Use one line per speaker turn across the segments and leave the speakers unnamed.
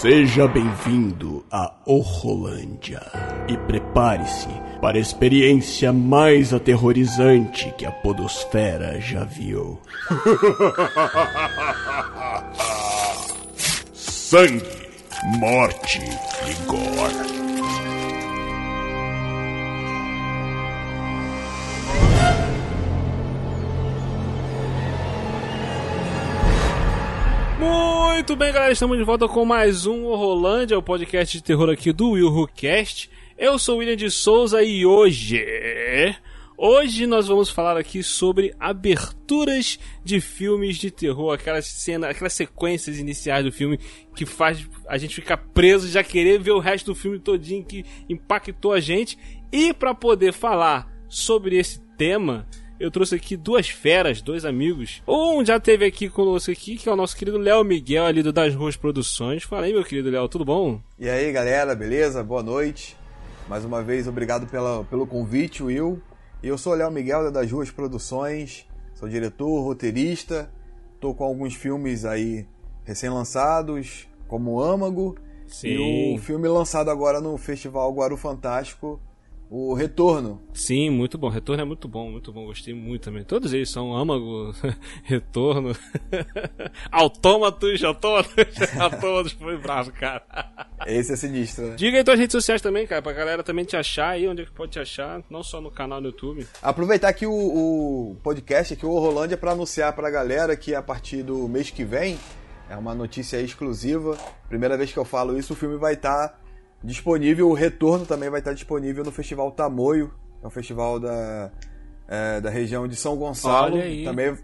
Seja bem-vindo a Horrolândia e prepare-se para a experiência mais aterrorizante que a Podosfera já viu. Sangue, morte e gore.
Muito bem, galera, estamos de volta com mais um Horrolândia, o podcast de terror aqui do Will Who Cast. Eu sou o William de Souza e hoje. Hoje nós vamos falar aqui sobre aberturas de filmes de terror, aquelas cenas, aquelas sequências iniciais do filme que faz a gente ficar preso já querer ver o resto do filme todinho que impactou a gente. E para poder falar sobre esse tema, eu trouxe aqui duas feras, dois amigos. Um já teve aqui conosco aqui, que é o nosso querido Léo Miguel, ali do Das Ruas Produções. Fala aí, meu querido Léo, tudo bom?
E aí, galera, beleza? Boa noite. Mais uma vez, obrigado pela, pelo convite, Will. Eu sou o Léo Miguel, das Ruas Produções. Sou diretor, roteirista. Tô com alguns filmes aí recém-lançados, como Âmago.
Sim.
E o filme lançado agora no Festival Guaru Fantástico, o Retorno.
Sim, muito bom. Retorno é muito bom, muito bom. Gostei muito também. Todos eles são âmago, retorno, autômatos, autômatos, autômatos. Foi bravo, cara.
Esse é sinistro, né?
Diga aí tuas redes sociais também, cara, pra galera também te achar aí, onde é que pode te achar, não só no canal no YouTube.
Aproveitar aqui o, o podcast aqui, o Rolândia, para anunciar pra galera que a partir do mês que vem, é uma notícia exclusiva, primeira vez que eu falo isso, o filme vai estar tá disponível, o retorno também vai estar disponível no Festival Tamoio, é um festival da, é, da região de São Gonçalo. Também,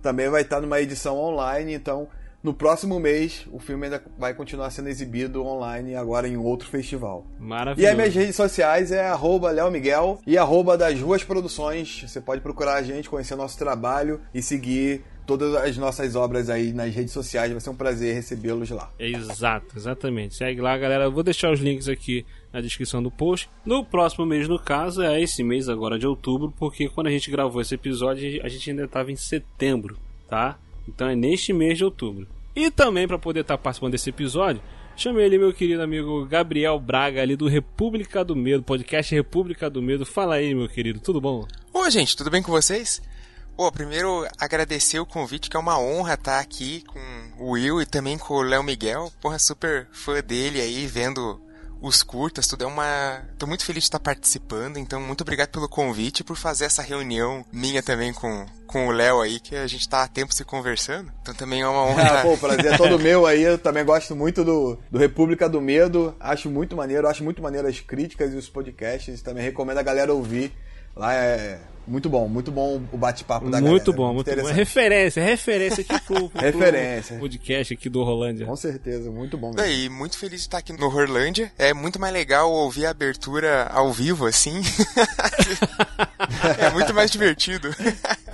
também vai estar numa edição online, então no próximo mês o filme ainda vai continuar sendo exibido online agora em outro festival.
Maravilhoso.
E as minhas redes sociais é arroba Léo Miguel e arroba das Ruas Produções. Você pode procurar a gente, conhecer nosso trabalho e seguir todas as nossas obras aí nas redes sociais. Vai ser um prazer recebê-los lá.
Exato, exatamente. Segue lá, galera. Eu vou deixar os links aqui na descrição do post. No próximo mês, no caso, é esse mês agora de outubro, porque quando a gente gravou esse episódio, a gente ainda estava em setembro, tá? Então é neste mês de outubro. E também para poder estar tá participando desse episódio, chamei ali meu querido amigo Gabriel Braga ali do República do Medo, podcast República do Medo. Fala aí, meu querido, tudo bom?
Oi, gente, tudo bem com vocês? Pô, primeiro agradecer o convite, que é uma honra estar aqui com o Will e também com o Léo Miguel. Porra, super fã dele aí, vendo os curtas, tudo é uma. Tô muito feliz de estar participando, então muito obrigado pelo convite e por fazer essa reunião minha também com, com o Léo aí, que a gente tá há tempo se conversando. Então também é uma honra.
Ah, pô, prazer é todo meu aí. Eu também gosto muito do, do República do Medo. Acho muito maneiro, acho muito maneiro as críticas e os podcasts. Também recomendo a galera ouvir. Lá é muito bom, muito bom o bate-papo da galera.
Muito bom, muito bom. É referência, é referência aqui pro, pro
referência.
podcast aqui do Rolândia.
Com certeza, muito bom.
Mesmo. E muito feliz de estar aqui no Rolândia. É muito mais legal ouvir a abertura ao vivo, assim. é muito mais divertido.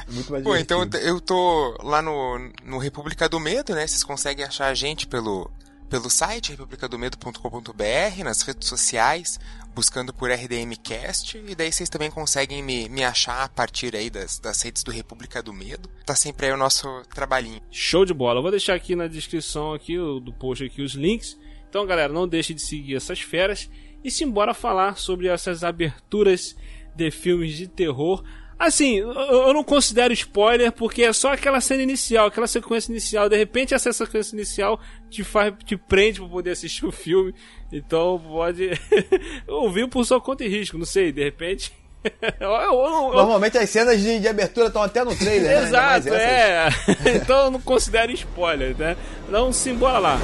Muito mais
Pô,
divertido.
então eu tô lá no, no República do Medo, né? Vocês conseguem achar a gente pelo pelo site republicadomedo.com.br, nas redes sociais, buscando por RDMcast, e daí vocês também conseguem me, me achar a partir aí das, das redes do República do Medo. Tá sempre aí o nosso trabalhinho.
Show de bola. Eu vou deixar aqui na descrição aqui do post aqui os links. Então, galera, não deixe de seguir essas feras e se embora falar sobre essas aberturas de filmes de terror. Assim, eu não considero spoiler porque é só aquela cena inicial, aquela sequência inicial. De repente, essa sequência inicial te faz, te prende pra poder assistir o filme. Então, pode ouvir por sua conta e risco, não sei, de repente. eu, eu, eu,
Normalmente as cenas de, de abertura estão até no trailer, né?
Exato, é. então eu não considero spoiler, né? Então, simbora lá.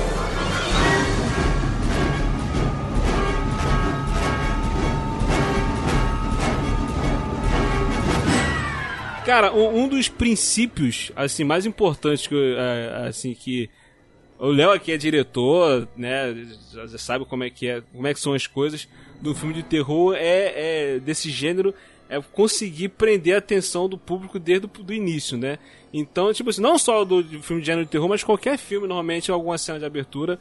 Cara, um, um, dos princípios assim mais importantes que é, assim que o Léo aqui é diretor, né, já sabe como é que é, como é que são as coisas do filme de terror é, é desse gênero é conseguir prender a atenção do público desde o início, né? Então, tipo assim, não só do filme de gênero de terror, mas qualquer filme, normalmente, alguma cena de abertura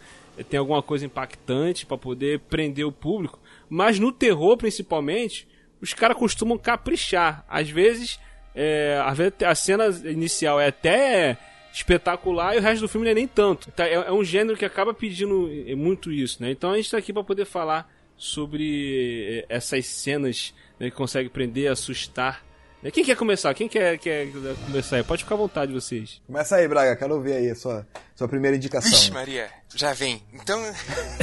tem alguma coisa impactante para poder prender o público. Mas no terror, principalmente, os caras costumam caprichar. Às vezes, é, às vezes a cena inicial é até espetacular e o resto do filme não é nem tanto. Tá, é, é, um gênero que acaba pedindo é, muito isso, né? Então a gente tá aqui para poder falar sobre é, essas cenas né, que consegue prender, assustar. Né? Quem quer começar? Quem quer, quer começar aí? Pode ficar à vontade, vocês.
Começa aí, Braga. Quero ouvir aí a sua, sua primeira indicação.
Vixe, Maria, já vem. Então.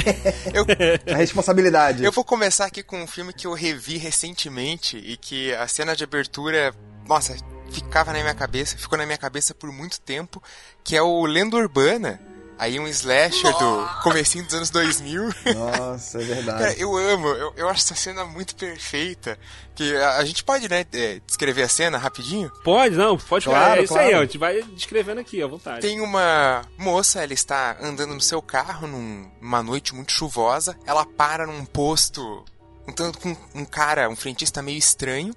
eu... A responsabilidade.
Eu vou começar aqui com um filme que eu revi recentemente e que a cena de abertura. Nossa, ficava na minha cabeça, ficou na minha cabeça por muito tempo, que é o Lenda Urbana. Aí um slasher do comecinho dos anos 2000.
Nossa, é verdade.
Cara, eu amo, eu, eu acho essa cena muito perfeita. Que a, a gente pode, né, é, descrever a cena rapidinho?
Pode, não, pode claro, É isso claro. aí, ó, a gente vai descrevendo aqui, à vontade.
Tem uma moça, ela está andando no seu carro numa noite muito chuvosa. Ela para num posto, um tanto com um cara, um frentista meio estranho.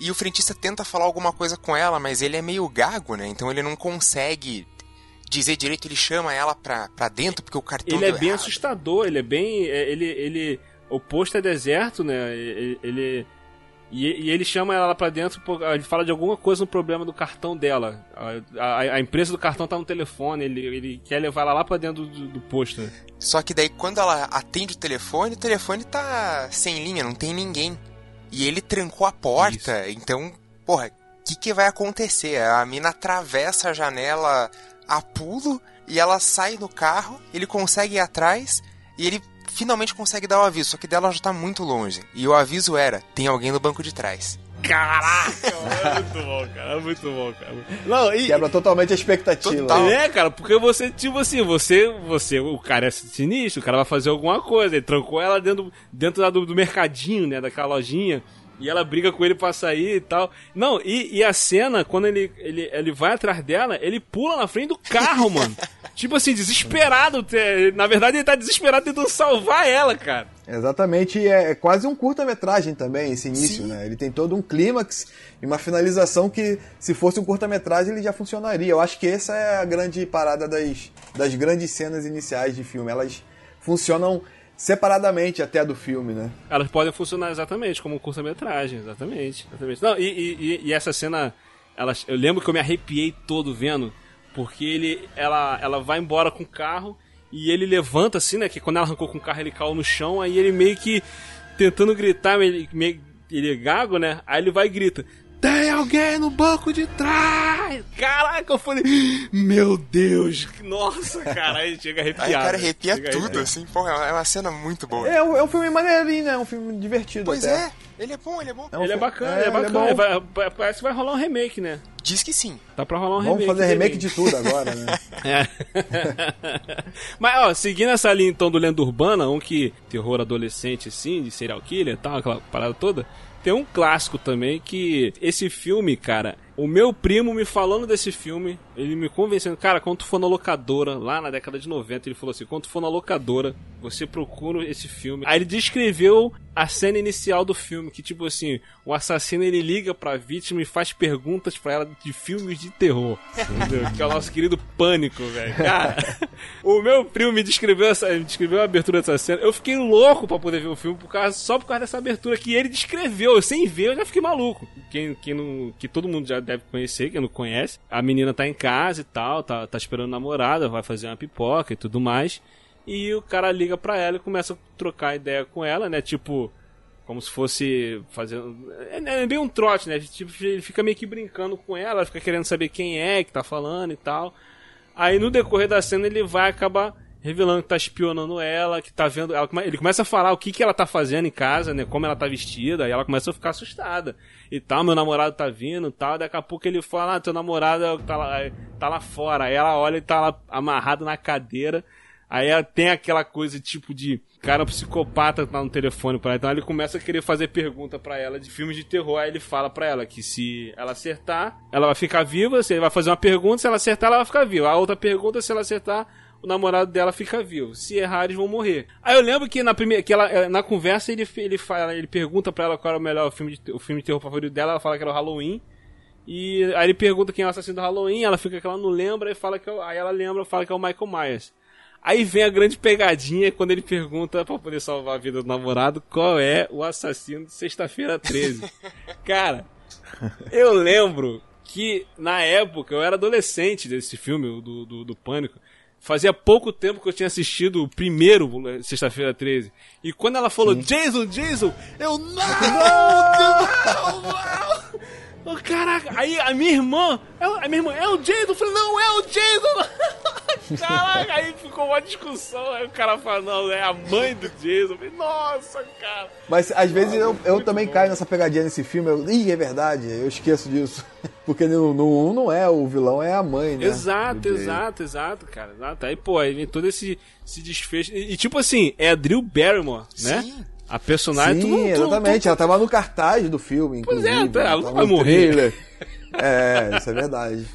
E o frentista tenta falar alguma coisa com ela, mas ele é meio gago, né? Então ele não consegue dizer direito, ele chama ela pra, pra dentro porque o cartão
Ele é bem errado. assustador, ele é bem. É, ele. ele o posto é deserto, né? Ele. ele e, e, ele chama ela pra dentro, ele fala de alguma coisa no problema do cartão dela. A, a, a empresa do cartão tá no telefone, ele, ele quer levar ela lá pra dentro do, do posto. Né?
Só que daí quando ela atende o telefone, o telefone tá sem linha, não tem ninguém. E ele trancou a porta, Isso. então, porra, o que, que vai acontecer? A mina atravessa a janela a pulo e ela sai do carro, ele consegue ir atrás e ele finalmente consegue dar o aviso, só que dela já tá muito longe. E o aviso era: tem alguém no banco de trás.
Caraca, é muito bom, cara. É muito bom, cara. Não,
e, Quebra totalmente a expectativa. Total.
É, cara, porque você, tipo assim, você, você, o cara é sinistro, o cara vai fazer alguma coisa. Ele trancou ela dentro, dentro do, do mercadinho, né, daquela lojinha. E ela briga com ele pra sair e tal. Não, e, e a cena, quando ele, ele, ele vai atrás dela, ele pula na frente do carro, mano. tipo assim, desesperado. Na verdade, ele tá desesperado tentando salvar ela, cara.
Exatamente, é, é quase um curta-metragem também, esse início, Sim. né? Ele tem todo um clímax e uma finalização que, se fosse um curta-metragem, ele já funcionaria. Eu acho que essa é a grande parada das, das grandes cenas iniciais de filme. Elas funcionam separadamente até do filme, né?
Elas podem funcionar exatamente como curta-metragem, exatamente, exatamente. Não, e, e, e, essa cena, elas, eu lembro que eu me arrepiei todo vendo, porque ele, ela, ela vai embora com o carro e ele levanta assim, né? Que quando ela arrancou com o carro ele caiu no chão, aí ele meio que tentando gritar, meio, meio ele é gago, né? Aí ele vai e grita: tem alguém no banco de trás! Caraca, eu falei, meu Deus, nossa, cara, aí chega a arrepiar. Aí
o cara arrepia tudo, assim, pô, é uma cena muito boa.
É, é um filme maneirinho, né? É um filme divertido.
Pois
até.
é, ele é bom, ele é bom.
É um ele, é bacana, é, ele é bacana, ele é bacana. Vai, parece que vai rolar um remake, né?
Diz que sim.
Tá pra rolar um
Vamos
remake.
Vamos fazer remake de tudo agora, né?
é. Mas, ó, seguindo essa linha então do Lenda Urbana, um que terror adolescente, assim, de serial killer e tal, aquela parada toda. Tem um clássico também que esse filme, cara, o meu primo me falando desse filme, ele me convencendo, cara, quando tu for na locadora, lá na década de 90, ele falou assim: quando tu for na locadora, você procura esse filme. Aí ele descreveu a cena inicial do filme, que tipo assim, o assassino ele liga pra vítima e faz perguntas para ela de filmes de terror. Entendeu? que é o nosso querido pânico, velho. Cara, o meu primo me descreveu, essa, me descreveu a abertura dessa cena. Eu fiquei louco para poder ver o filme por causa, só por causa dessa abertura que ele descreveu. Eu, sem ver, eu já fiquei maluco. Quem, quem não, que todo mundo já deve conhecer, quem não conhece. A menina tá em casa e tal, tá, tá esperando namorada, vai fazer uma pipoca e tudo mais. E o cara liga pra ela e começa a trocar ideia com ela, né? Tipo, como se fosse fazendo. É, é bem um trote, né? Tipo, ele fica meio que brincando com ela, fica querendo saber quem é que tá falando e tal. Aí no decorrer da cena ele vai acabar revelando que tá espionando ela, que tá vendo. Ela, ele começa a falar o que, que ela tá fazendo em casa, né? Como ela tá vestida, e ela começa a ficar assustada. E tal, meu namorado tá vindo e tal. Daqui a pouco ele fala, ah, teu namorado tá lá, tá lá fora. Aí ela olha e tá lá amarrado na cadeira. Aí ela tem aquela coisa tipo de cara psicopata tá no telefone para ela. Então ele começa a querer fazer pergunta para ela de filmes de terror. Aí ele fala para ela que se ela acertar, ela vai ficar viva. Se ele vai fazer uma pergunta, se ela acertar, ela vai ficar viva. A outra pergunta, se ela acertar, o namorado dela fica vivo. Se errar, eles vão morrer. Aí eu lembro que na primeira, que ela, eh, na conversa ele ele fala, ele pergunta para ela qual era o melhor filme de, o filme de terror favorito dela, ela fala que era o Halloween. E aí ele pergunta quem é o assassino do Halloween, ela fica que ela não lembra e fala que é, aí ela lembra, fala que é o Michael Myers. Aí vem a grande pegadinha quando ele pergunta para poder salvar a vida do namorado qual é o assassino de sexta-feira 13. Cara, eu lembro que na época eu era adolescente desse filme, do, do, do Pânico. Fazia pouco tempo que eu tinha assistido o primeiro Sexta-feira 13. E quando ela falou Sim. Jason, Jason, eu não, não, não. Oh, caraca, aí a minha irmã, a minha irmã, é o Jason? Eu falei, não, é o Jason! Caraca, aí ficou uma discussão, aí o cara fala, não, é a mãe do Jason. Eu falei, nossa, cara.
Mas às vezes eu, eu também bom. caio nessa pegadinha nesse filme, eu, ih, é verdade, eu esqueço disso. Porque no 1 um não é o vilão, é a mãe, né?
Exato, exato, exato, cara. Exato. Aí, pô, aí vem todo esse, esse desfecho. E, e tipo assim, é a Drew Barrymore, né? Sim. A personagem.
Sim, tu não, exatamente. Tu... Ela tava no cartaz do filme.
Pois é, ela não vai morrer.
é, isso é verdade.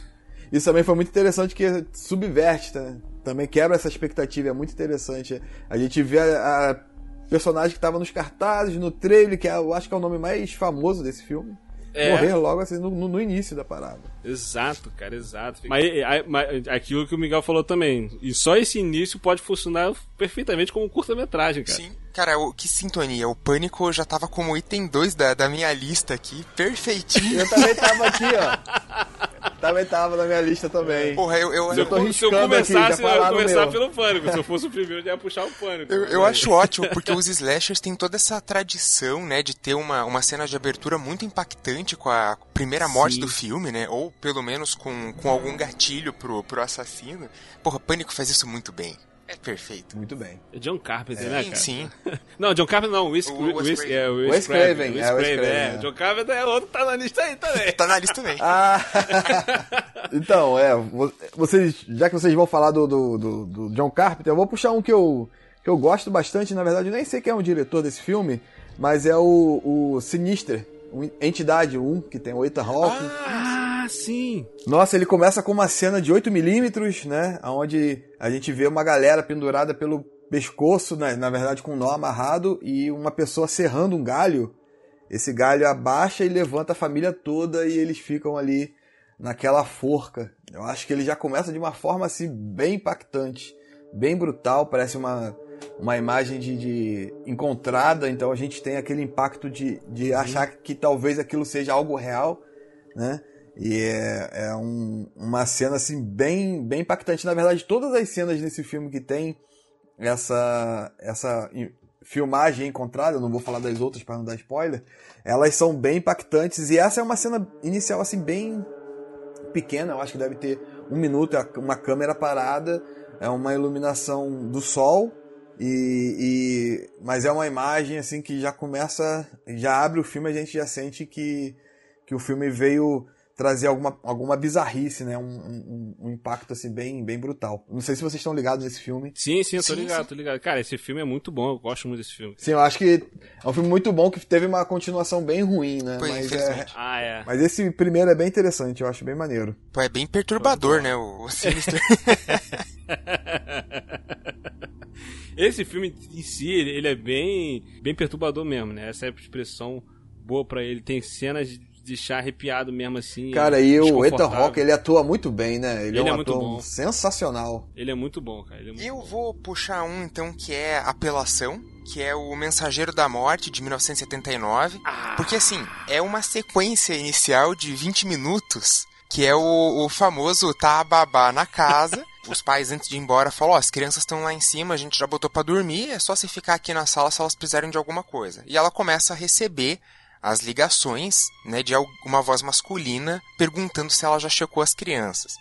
Isso também foi muito interessante que subverte, né? também quebra essa expectativa, é muito interessante. A gente vê a, a personagem que estava nos cartazes, no trailer, que é, eu acho que é o nome mais famoso desse filme é. morrer logo assim no, no, início da parada.
Exato, cara, exato. Mas, mas, aquilo que o Miguel falou também, e só esse início pode funcionar perfeitamente como curta-metragem, cara. Sim,
cara, que sintonia. O Pânico já tava como item 2 da, da minha lista aqui, perfeitinho.
Eu também tava aqui, ó. também tava na minha lista também.
Porra, eu, eu,
eu,
tô
se eu começasse, aqui, eu ia começar pelo Pânico. Se eu fosse o primeiro, eu ia puxar o Pânico.
Eu, eu acho ótimo, porque os slashers têm toda essa tradição, né, de ter uma, uma cena de abertura muito impactante com a primeira morte Sim. do filme, né, ou pelo menos com, com algum gatilho pro, pro assassino. Porra, Pânico faz isso muito bem. É perfeito.
Muito bem.
É John Carpenter,
sim,
né, cara?
Sim.
não, John Carpenter não, Wes, o Wes, é,
Wes, Craven. Wes Craven,
é, é. John Carpenter é outro que tá na lista aí também.
tá na lista também.
Ah, então, é, vocês, já que vocês vão falar do, do, do, do, John Carpenter, eu vou puxar um que eu, que eu gosto bastante, na verdade, eu nem sei quem é o diretor desse filme, mas é o, o Sinister, Entidade 1, que tem o Ethan Hawke.
Ah, sim!
Nossa, ele começa com uma cena de 8mm, né? Onde a gente vê uma galera pendurada pelo pescoço, né? na verdade com um nó amarrado, e uma pessoa serrando um galho. Esse galho abaixa e levanta a família toda e eles ficam ali naquela forca. Eu acho que ele já começa de uma forma assim bem impactante, bem brutal, parece uma uma imagem de, de, encontrada, então a gente tem aquele impacto de, de achar que talvez aquilo seja algo real, né? E é, é um, uma cena assim bem, bem impactante. Na verdade, todas as cenas desse filme que tem essa, essa filmagem encontrada, não vou falar das outras para não dar spoiler, elas são bem impactantes. E essa é uma cena inicial assim bem pequena, eu acho que deve ter um minuto, é uma câmera parada, é uma iluminação do sol e, e, mas é uma imagem assim que já começa, já abre o filme, a gente já sente que, que o filme veio trazer alguma, alguma bizarrice, né? Um, um, um, impacto assim bem, bem brutal. Não sei se vocês estão ligados nesse filme.
Sim, sim, eu tô sim, ligado, sim. tô ligado. Cara, esse filme é muito bom, eu gosto muito desse filme.
Sim, eu acho que é um filme muito bom que teve uma continuação bem ruim, né? Mas,
é,
ah, é.
mas esse primeiro é bem interessante, eu acho bem maneiro.
Pô, é bem perturbador, né? O, o Sinister.
Esse filme em si, ele é bem, bem perturbador mesmo, né? Essa é a expressão boa para ele. Tem cenas de deixar arrepiado mesmo assim.
Cara, e o Ethan Hawke, ele atua muito bem, né? Ele, ele é um é ator bom. sensacional.
Ele é muito bom, cara. É muito
eu
bom.
vou puxar um, então, que é Apelação, que é o Mensageiro da Morte, de 1979. Ah. Porque, assim, é uma sequência inicial de 20 minutos, que é o, o famoso tá babá na casa... os pais, antes de ir embora, falam: Ó, oh, as crianças estão lá em cima, a gente já botou para dormir, é só se ficar aqui na sala se elas precisarem de alguma coisa. E ela começa a receber as ligações né, de alguma voz masculina perguntando se ela já checou as crianças.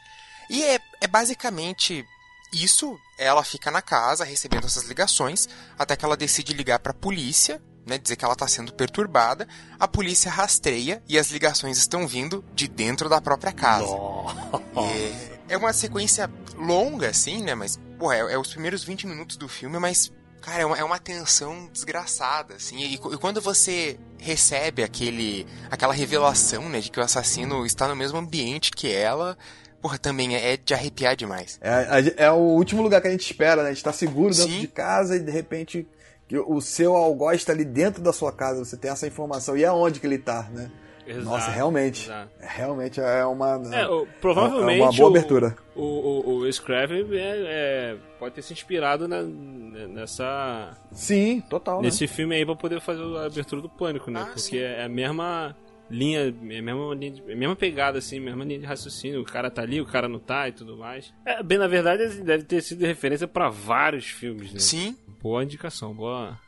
E é, é basicamente isso. Ela fica na casa recebendo essas ligações até que ela decide ligar para a polícia, né, dizer que ela está sendo perturbada. A polícia rastreia e as ligações estão vindo de dentro da própria casa. É, é uma sequência longa, assim, né? Mas, pô, é, é os primeiros 20 minutos do filme, mas Cara, é uma, é uma tensão desgraçada, assim. E, e, quando você recebe aquele, aquela revelação, né, de que o assassino está no mesmo ambiente que ela, porra, também é, é de arrepiar demais.
É, é, o último lugar que a gente espera, né? A gente tá seguro dentro Sim. de casa e de repente o seu algoz está ali dentro da sua casa, você tem essa informação. E aonde que ele tá, né? Exato, Nossa, realmente. Exato. Realmente é uma.
É, o, provavelmente.
É uma boa abertura.
O, o, o Scraven é, é, pode ter se inspirado na, nessa.
Sim, total.
Nesse
né?
filme aí pra poder fazer a abertura do Pânico, né? Ah, Porque sim. é a mesma. linha, mesma, linha de, mesma pegada, assim, mesma linha de raciocínio. O cara tá ali, o cara não tá e tudo mais. É, bem, na verdade, assim, deve ter sido referência para vários filmes, né?
Sim.
Boa indicação, boa.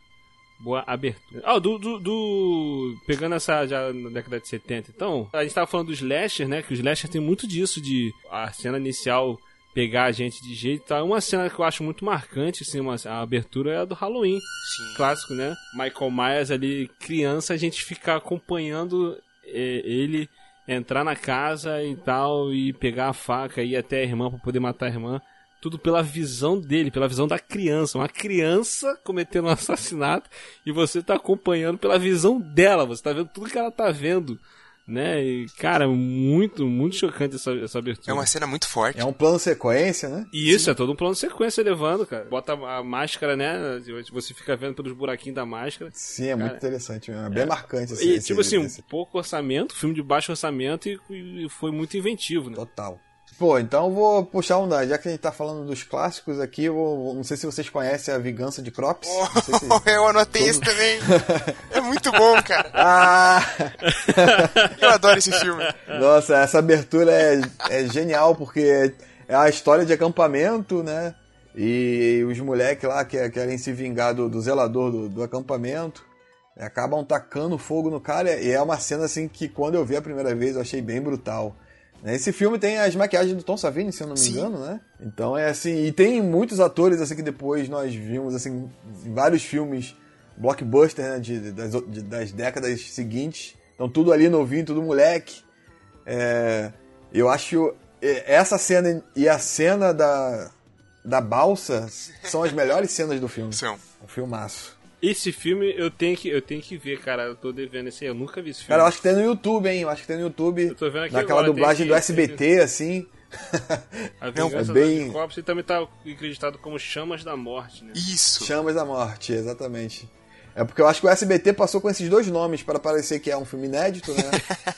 Boa abertura. Ah, do, do, do, Pegando essa já na década de 70, então, a gente tava falando dos Slasher, né? Que os Slasher tem muito disso, de a cena inicial pegar a gente de jeito. Tá? Uma cena que eu acho muito marcante, assim, uma, a abertura é a do Halloween.
Sim.
Clássico, né? Michael Myers ali, criança, a gente ficar acompanhando é, ele entrar na casa e tal, e pegar a faca e ir até a irmã para poder matar a irmã. Tudo pela visão dele, pela visão da criança. Uma criança cometendo um assassinato e você tá acompanhando pela visão dela. Você tá vendo tudo que ela tá vendo né? E, cara, muito, muito chocante essa, essa abertura.
É uma cena muito forte.
É um plano sequência, né?
E isso, Sim. é todo um plano sequência levando, cara. Bota a máscara, né? Você fica vendo pelos buraquinhos da máscara.
Sim, é cara, muito interessante, é bem é. marcante. Esse,
e,
esse,
tipo assim, esse... um pouco orçamento, filme de baixo orçamento e, e foi muito inventivo, né?
Total. Pô, então vou puxar um da. Já que a gente tá falando dos clássicos aqui, vou, não sei se vocês conhecem a Vingança de Crops.
Oh,
se
eu anotei Todo... isso também. é muito bom, cara.
Ah!
eu adoro esse filme.
Nossa, essa abertura é, é genial, porque é a história de acampamento, né? E os moleques lá que querem se vingar do, do zelador do, do acampamento acabam tacando fogo no cara. E é uma cena assim que quando eu vi a primeira vez eu achei bem brutal. Esse filme tem as maquiagens do Tom Savini, se eu não me Sim. engano, né? Então é assim, e tem muitos atores assim que depois nós vimos assim em vários filmes blockbuster né, de, das, de, das décadas seguintes. Então tudo ali novinho, tudo moleque. É, eu acho essa cena e a cena da, da balsa são as melhores cenas do filme.
São.
Um filmaço.
Esse filme eu tenho que, eu tenho que ver, cara. Eu tô devendo esse aí. Eu nunca vi esse filme.
Cara, eu acho que tem no YouTube, hein? Eu acho que tem no YouTube.
Eu tô vendo aqui
Naquela
agora,
dublagem do SBT, assim.
A Vingança é bem... Cops e também tá acreditado como Chamas da Morte, né?
Isso.
Chamas da Morte, exatamente. É porque eu acho que o SBT passou com esses dois nomes para parecer que é um filme inédito, né?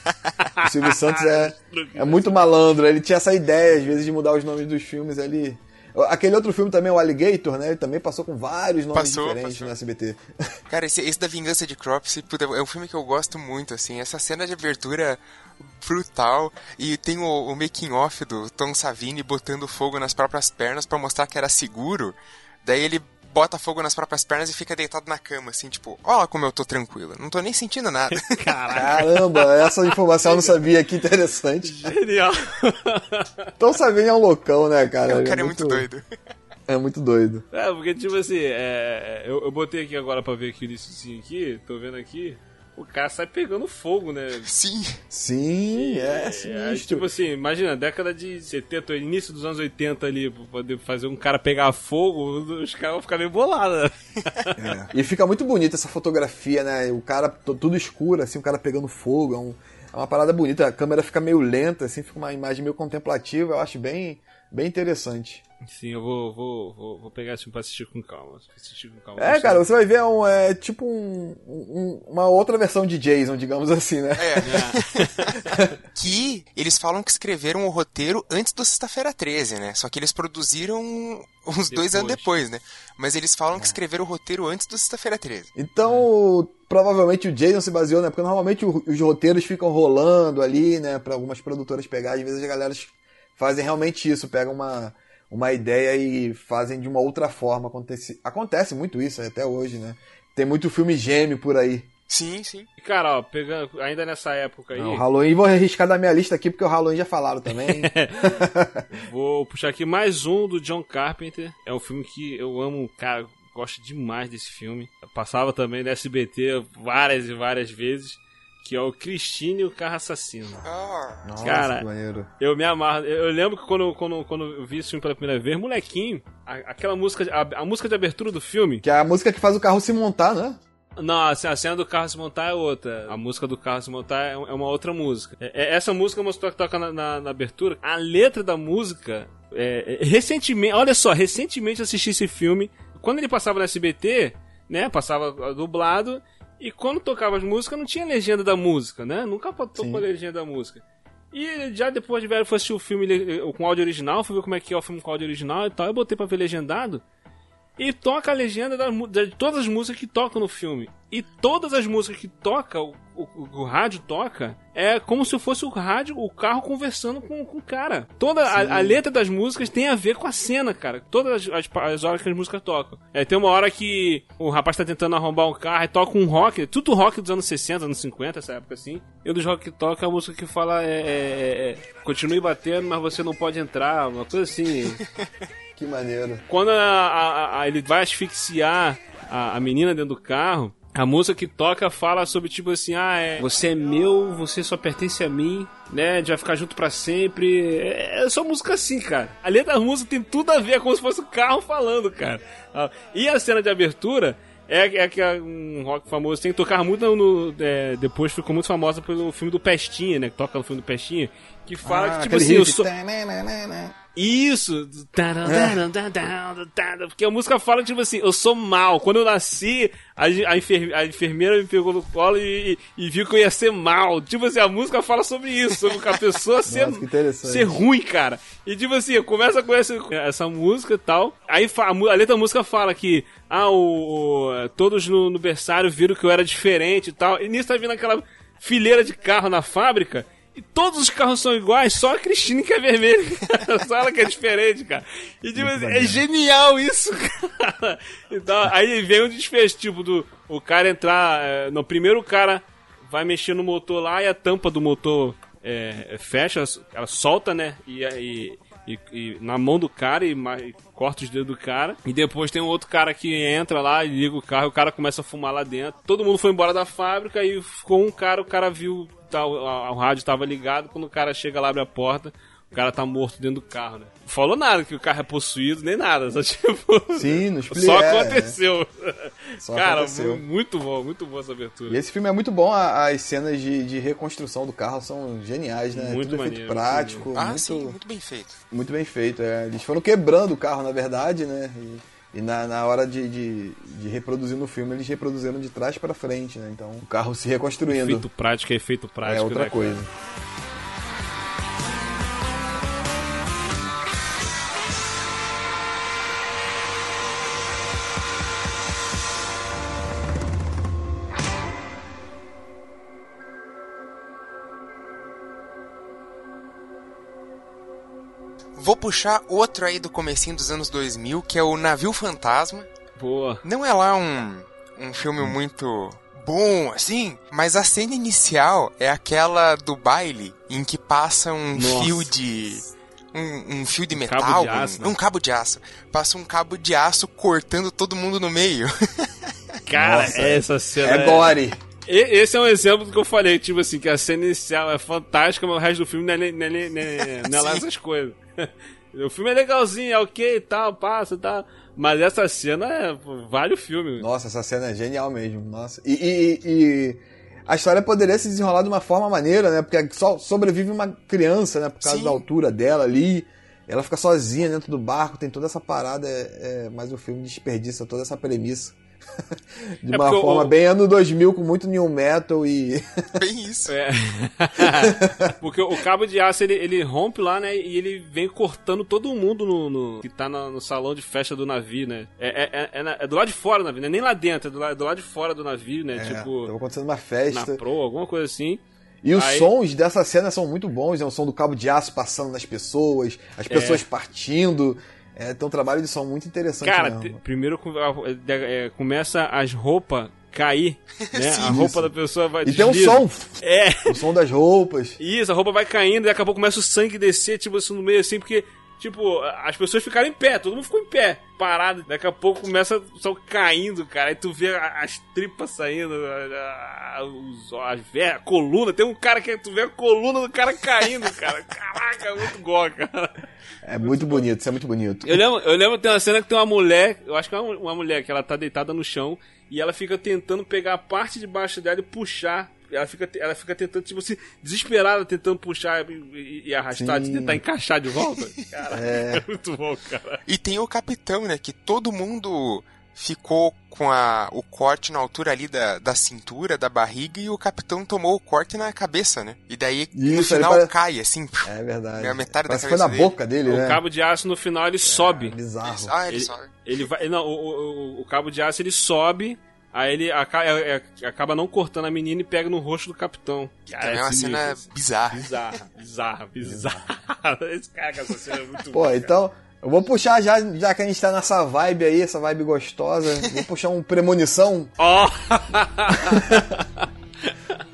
o Silvio Santos é, é muito malandro. Ele tinha essa ideia, às vezes, de mudar os nomes dos filmes. Ele Aquele outro filme também, o Alligator, né? Ele também passou com vários nomes passou, diferentes passou. no SBT.
Cara, esse, esse da Vingança de Crops é um filme que eu gosto muito, assim. Essa cena de abertura brutal. E tem o, o making off do Tom Savini botando fogo nas próprias pernas para mostrar que era seguro. Daí ele bota fogo nas próprias pernas e fica deitado na cama, assim, tipo, olha como eu tô tranquilo, não tô nem sentindo nada.
Caramba, essa informação eu não sabia, que interessante.
Genial.
Então Savini é um loucão, né, cara?
É, o cara é muito, é muito doido.
É muito doido.
É, porque, tipo assim, é, eu, eu botei aqui agora pra ver aqui o início aqui, tô vendo aqui o cara sai pegando fogo, né?
Sim.
Sim, é, é sinistro.
tipo assim, imagina, década de 70, início dos anos 80 ali, pra poder fazer um cara pegar fogo, os caras vão ficar meio bolados.
É. E fica muito bonita essa fotografia, né? O cara tudo escuro, assim, o cara pegando fogo, é, um, é uma parada bonita. A câmera fica meio lenta, assim, fica uma imagem meio contemplativa, eu acho bem, bem interessante.
Sim, eu vou, vou, vou, vou pegar esse filme pra assistir com calma. Assistir com calma
é, cara, você vai ver um, é, tipo um, um, uma outra versão de Jason, digamos assim, né? É.
é. que eles falam que escreveram o roteiro antes do Sexta-feira 13, né? Só que eles produziram uns depois. dois anos depois, né? Mas eles falam é. que escreveram o roteiro antes do Sexta-feira 13.
Então, provavelmente o Jason se baseou, né? Porque normalmente os roteiros ficam rolando ali, né? Pra algumas produtoras pegar. Às vezes as galera fazem realmente isso, pegam uma uma ideia e fazem de uma outra forma. Acontece, acontece muito isso até hoje, né? Tem muito filme gêmeo por aí.
Sim, sim.
E cara, ó, pegando, ainda nessa época aí.
Não, o Halloween, vou arriscar da minha lista aqui porque o Halloween já falaram também.
vou puxar aqui mais um do John Carpenter. É um filme que eu amo, cara, gosto demais desse filme. Eu passava também no SBT várias e várias vezes que é o Cristine e o Carro Assassino.
Ah,
Nossa,
cara, eu me amarro. Eu lembro que quando, quando, quando eu vi esse filme pela primeira vez, molequinho, a, aquela música, a, a, música de abertura do filme.
Que é a música que faz o carro se montar, né?
Não, assim, a cena do carro se montar é outra. A música do carro se montar é, é uma outra música. É, é, essa música mostrou que toca na, na, na, abertura. A letra da música. É, é, recentemente, olha só, recentemente assisti esse filme. Quando ele passava no SBT, né? Passava dublado. E quando tocava as músicas, não tinha legenda da música, né? Nunca tocou a legenda da música. E já depois de velho, fui assistir o filme com áudio original, fui ver como é que é o filme com áudio original e tal. Eu botei pra ver legendado. E toca a legenda de todas as músicas que tocam no filme. E todas as músicas que toca, o, o, o, rádio toca, é como se fosse o rádio, o carro conversando com, com o cara. Toda a, a, letra das músicas tem a ver com a cena, cara. Todas as, as, as, horas que as músicas tocam. É, tem uma hora que o rapaz tá tentando arrombar um carro e toca um rock, tudo rock dos anos 60, anos 50, essa época assim. E um dos rock que toca é a música que fala é, é, é, é continue batendo, mas você não pode entrar, uma coisa assim.
que maneiro.
Quando a, a, ele vai asfixiar a menina dentro do carro, a música que toca fala sobre tipo assim, ah, é, você é meu, você só pertence a mim, né? A gente vai ficar junto para sempre. É, é só música assim, cara. A letra da música tem tudo a ver, é como se fosse o carro falando, cara. Ah, e a cena de abertura é, é que é um rock famoso tem que tocar muito no, é, depois ficou muito famosa pelo filme do Pestinha, né? Que toca no filme do Pestinha, que fala ah, que tipo assim, eu sou isso! É. Porque a música fala, tipo assim, eu sou mal. Quando eu nasci, a, a, enfer, a enfermeira me pegou no colo e, e, viu que eu ia ser mal. Tipo assim, a música fala sobre isso, sobre a pessoa ser, Nossa, ser ruim, cara. E tipo assim, começa com essa, essa música e tal. Aí a, a letra da música fala que, ah, o, o todos no, no berçário viram que eu era diferente e tal. E nisso tá vindo aquela fileira de carro na fábrica. E todos os carros são iguais, só a Cristina que é vermelha. só ela que é diferente, cara. E tipo, é genial isso, cara. Então, aí vem o desfecho, tipo, do o cara entrar. É, no primeiro o cara vai mexer no motor lá e a tampa do motor é, fecha, ela solta, né? E, e, e, e, na mão do cara e, e, corta os dedos do cara. E depois tem um outro cara que entra lá e liga o carro e o cara começa a fumar lá dentro. Todo mundo foi embora da fábrica e ficou um cara, o cara viu tá, o, o rádio estava ligado, quando o cara chega lá, abre a porta, o cara tá morto dentro do carro, né? Não falou nada que o carro é possuído, nem nada, só tipo.
Sim, não explica.
Só aconteceu. Só cara, aconteceu. muito bom, muito boa essa abertura.
E esse filme é muito bom, as cenas de, de reconstrução do carro são geniais, né?
Muito
Tudo
maneiro,
feito prático.
Ah,
muito,
sim, muito bem feito.
Muito bem feito, é. Eles foram quebrando o carro, na verdade, né? E... E na, na hora de, de, de, reproduzir no filme, eles reproduziram de trás para frente, né? Então o carro se reconstruindo.
Efeito prático é efeito prático.
É outra
né,
coisa.
Cara?
Vou puxar outro aí do comecinho dos anos 2000, que é o Navio Fantasma.
Boa.
Não é lá um, um filme muito bom, assim, mas a cena inicial é aquela do baile em que passa um Nossa. fio de... Um, um, fio de metal, cabo de aço, um, né? um, cabo de aço. Passa um cabo de aço cortando todo mundo no meio.
Cara, Nossa, essa cena.
É, é gore.
Esse é um exemplo do que eu falei, tipo assim, que a cena inicial é fantástica, mas o resto do filme não é, não é, não é, não é lá essas coisas. O filme é legalzinho, é ok e tal, passa e tal. Mas essa cena é, vale o filme.
Nossa, essa cena é genial mesmo. Nossa. E, e, e, a história poderia se desenrolar de uma forma maneira, né? Porque só sobrevive uma criança, né? Por causa Sim. da altura dela ali. Ela fica sozinha dentro do barco, tem toda essa parada. É, é, mas o filme desperdiça toda essa premissa. De é uma forma o... bem ano 2000, com muito new metal e.
Bem isso.
É. porque o cabo de aço ele, ele rompe lá, né? E ele vem cortando todo mundo no, no que tá no, no, salão de festa do navio, né? É, é, é, é, do lado de fora do navio, não é nem lá dentro, é do lado, do lado de fora do navio, né? tipo.
Tava acontecendo uma festa.
Na pro, alguma coisa assim.
E os Aí... sons dessa cena são muito bons, é o som do cabo de aço passando nas pessoas, as pessoas partindo. É, tem um trabalho de som muito interessante.
Cara, primeiro é, começa as roupas cair, né? Sim, a roupa isso. da pessoa vai
E tem um som.
É.
O som das roupas.
Isso, a roupa vai caindo e daqui a pouco começa o sangue descer, tipo assim, no meio assim, porque Tipo, as pessoas ficaram em pé, todo mundo ficou em pé, parado. Daqui a pouco começa só caindo, cara. Aí tu vê as tripas saindo, os, as a coluna. Tem um cara que tu vê a coluna do cara caindo, cara. Caraca, é muito gol, cara.
É muito bonito, isso é muito bonito.
Eu lembro, eu lembro que tem uma cena que tem uma mulher, eu acho que é uma mulher que ela tá deitada no chão e ela fica tentando pegar a parte de baixo dela e puxar ela fica, ela fica tentando, tipo assim, desesperada, tentando puxar e, e arrastar, de tentar encaixar de volta. Cara, é. é muito bom, cara.
E tem o capitão, né? Que todo mundo ficou com a, o corte na altura ali da, da cintura, da barriga, e o capitão tomou o corte na cabeça, né? E daí no
Isso, ele
final
pare-
cai, assim.
É verdade.
É a metade da
que foi
cabeça
na
dele.
boca dele,
O
né?
cabo de aço no final ele sobe.
Bizarro.
Isso. Ah, ele,
Ele-
só.
Ele vai. Não, o, o, o cabo de aço ele sobe. Aí ele aca- é- é- acaba não cortando a menina e pega no rosto do capitão. Cara,
é uma cena bizarra.
Bizarra, bizarra, bizarra. Esse cara, essa cena é muito
Pô,
boa,
então, eu vou puxar já, já que a gente tá nessa vibe aí, essa vibe gostosa, vou puxar um premonição.
Ó,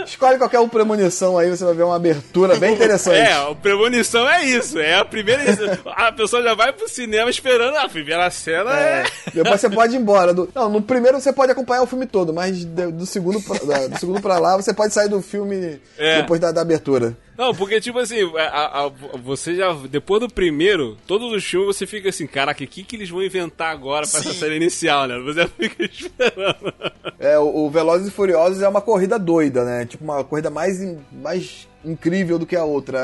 Escolhe qualquer um premonição aí, você vai ver uma abertura bem interessante.
é, o premonição é isso. É a primeira. A pessoa já vai pro cinema esperando a primeira cena. É.
É, depois você pode ir embora. Do- não, no primeiro você pode acompanhar o filme todo, mas do segundo pra, do segundo pra lá você pode sair do filme
É.
depois da, da abertura.
Não, porque, tipo assim, a- a- você já. Depois do primeiro, todos os filmes você fica assim, caraca, o que, que eles vão inventar agora pra essa
Sim.
série inicial, né? Você fica esperando.
É, o, o Velozes e Furiosos é uma corrida doida, né? Tipo, uma corrida mais, mais incrível do que a outra.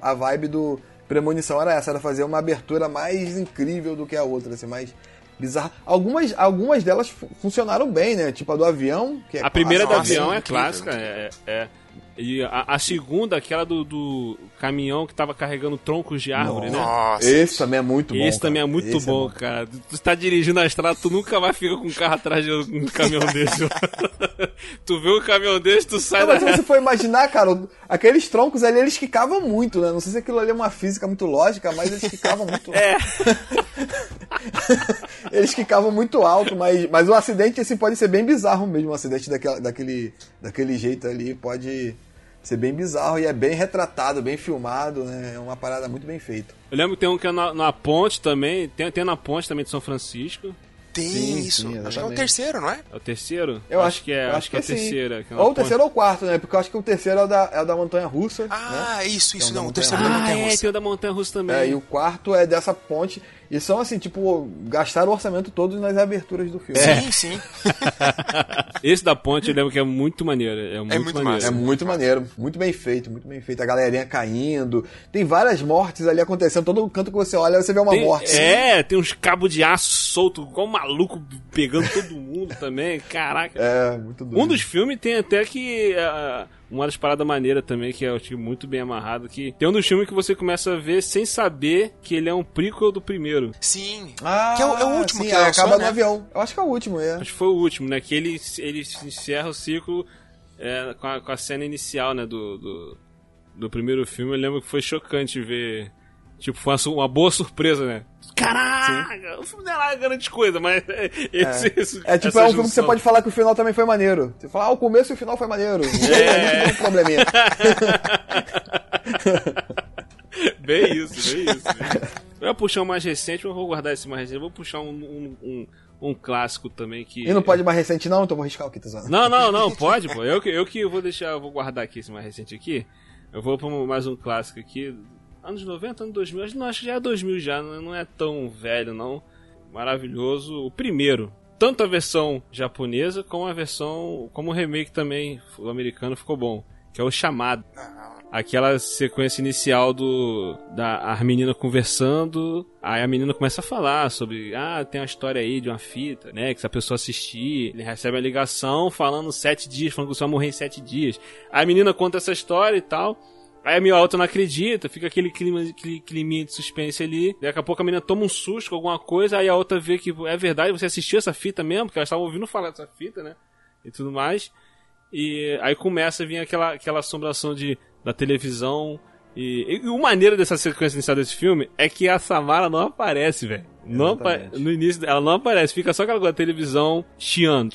A, a vibe do Premonição era essa, era fazer uma abertura mais incrível do que a outra, assim, mais bizarra. Algumas, algumas delas fu- funcionaram bem, né? Tipo a do avião, que é
A primeira do avião é
incrível,
clássica, é. é. E a, a segunda, aquela do, do caminhão que tava carregando troncos de árvore, né?
Nossa.
Esse também é muito bom.
Esse
cara.
também é muito
Esse
bom, cara. Tu tá dirigindo a estrada, tu nunca vai ficar com um carro atrás de um caminhão desse. tu vê um caminhão desse, tu sai
Não,
da
mas se você for imaginar, cara, aqueles troncos ali, eles quicavam muito, né? Não sei se aquilo ali é uma física muito lógica, mas eles quicavam muito.
É.
eles quicavam muito alto, mas, mas o acidente, assim, pode ser bem bizarro mesmo. Um acidente daquela, daquele, daquele jeito ali pode ser bem bizarro e é bem retratado, bem filmado, né? É uma parada muito bem feita.
Eu lembro que tem um que é na, na ponte também. Tem, tem na ponte também de São Francisco.
Tem
Sim,
isso.
sim,
acho que é o terceiro, não é?
É o terceiro?
Eu
acho, que é,
eu
acho que é
sim.
terceira. que é
Ou o terceiro ou o quarto, né? Porque eu acho que o terceiro é o da, é o da Montanha Russa. né?
Ah, isso, isso.
Então,
não, o terceiro
ponte.
da
Ah,
Montanha
é,
Russa.
tem o da Montanha Russa também.
É, e o quarto é dessa ponte. E são assim, tipo, gastaram o orçamento todo nas aberturas do filme.
Sim, sim.
Esse da ponte eu lembro que é muito maneiro. É muito,
muito
maneiro.
massa.
É muito maneiro, muito bem feito, muito bem feito. A galerinha caindo. Tem várias mortes ali acontecendo. Todo canto que você olha, você vê uma
Tem-
morte.
É, tem uns cabos de aço solto, igual um maluco pegando todo mundo também. Caraca.
É, muito doido.
Um dos filmes tem até que. ah, uma das paradas maneiras também, que eu achei muito bem amarrado, que tem um dos filmes que você começa a ver sem saber que ele é um prequel do primeiro.
Sim.
Ah,
que é o, é o último
sim,
que
aí
lançou,
acaba
né?
no avião. Eu acho que é o último, é.
Acho que foi o último, né? Que ele, ele encerra o ciclo é, com, a, com a cena inicial, né? Do, do, do primeiro filme. Eu lembro que foi chocante ver. Tipo, foi uma, uma boa surpresa, né? Caraca! O filme não é lá grande coisa, mas é, esse, esse-
É tipo, é um filme que você pode falar que o final também foi maneiro. Você fala, ah, o começo e o final foi maneiro.
É.
Tem um probleminha.
Bem isso, bem isso. Eu ia puxar um mais recente, mas eu vou guardar esse mais recente. Eu vou puxar um, um, um, um clássico também que.
E não pode mais recente, não? Então vou riscar o que, Tazana.
Não, não, não, pode, pô. Eu que, eu que vou deixar, eu vou guardar aqui esse mais recente aqui. Eu vou pra mais um clássico aqui. Anos 90, anos 2000. Acho, não, acho que já é 2000 já, não não é tão velho, não. Maravilhoso. O primeiro. Tanto a versão japonesa como a versão. como o remake também, o americano ficou bom. Que é o chamado. Aquela sequência inicial do. da a menina conversando. Aí a menina começa a falar sobre. Ah, tem uma história aí de uma fita, né? Que se a pessoa assistir, ele recebe a ligação falando sete dias, falando que você vai morrer em sete dias. Aí a menina conta essa história e tal. Aí a minha outra não acredita, fica aquele clima, aquele climinha de suspense ali. Daqui a pouco a menina toma um susto com alguma coisa, aí a outra vê que é verdade, você assistiu essa fita mesmo, porque elas estavam ouvindo falar dessa fita, né? E tudo mais. E aí começa a vir aquela, aquela assombração de, da televisão. E, e o maneiro dessa sequência inicial desse filme é que a Samara não aparece, velho. No início ela não aparece, fica só aquela coisa, televisão chiando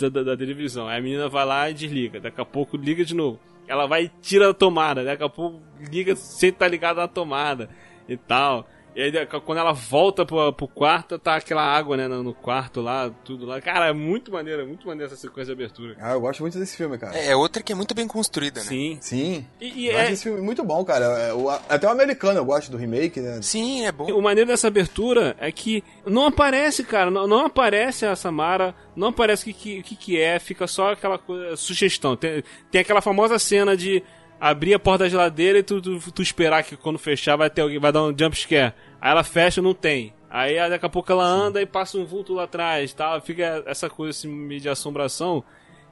da, da- da televisão. Aí a menina vai lá e desliga. Daqui a pouco liga de novo. Ela vai e tira a tomada. Daqui a pouco liga sem estar ligada na tomada e tal. E aí quando ela volta pro, pro quarto, tá aquela água, né, no, no quarto lá, tudo lá. Cara, é muito maneiro, é muito maneiro essa sequência de abertura.
Ah, eu gosto muito desse filme, cara.
É, é outra que é muito bem construída, né?
Sim.
Sim.
E, e
eu
é,
acho esse filme muito bom, cara. É, o- até o americano eu gosto do remake, né?
Sim, é bom.
O maneiro dessa abertura é que não aparece, cara, não, não aparece a Samara, não aparece o que, que, que, que é, fica só aquela coisa, sugestão. Tem, tem aquela famosa cena de abrir a porta da geladeira e tu, tu, tu esperar que quando fechar vai ter alguém, vai dar um jump scare. Aí ela fecha não tem. Aí daqui a pouco ela anda Sim. e passa um vulto lá atrás, tá? Fica essa coisa assim, de assombração.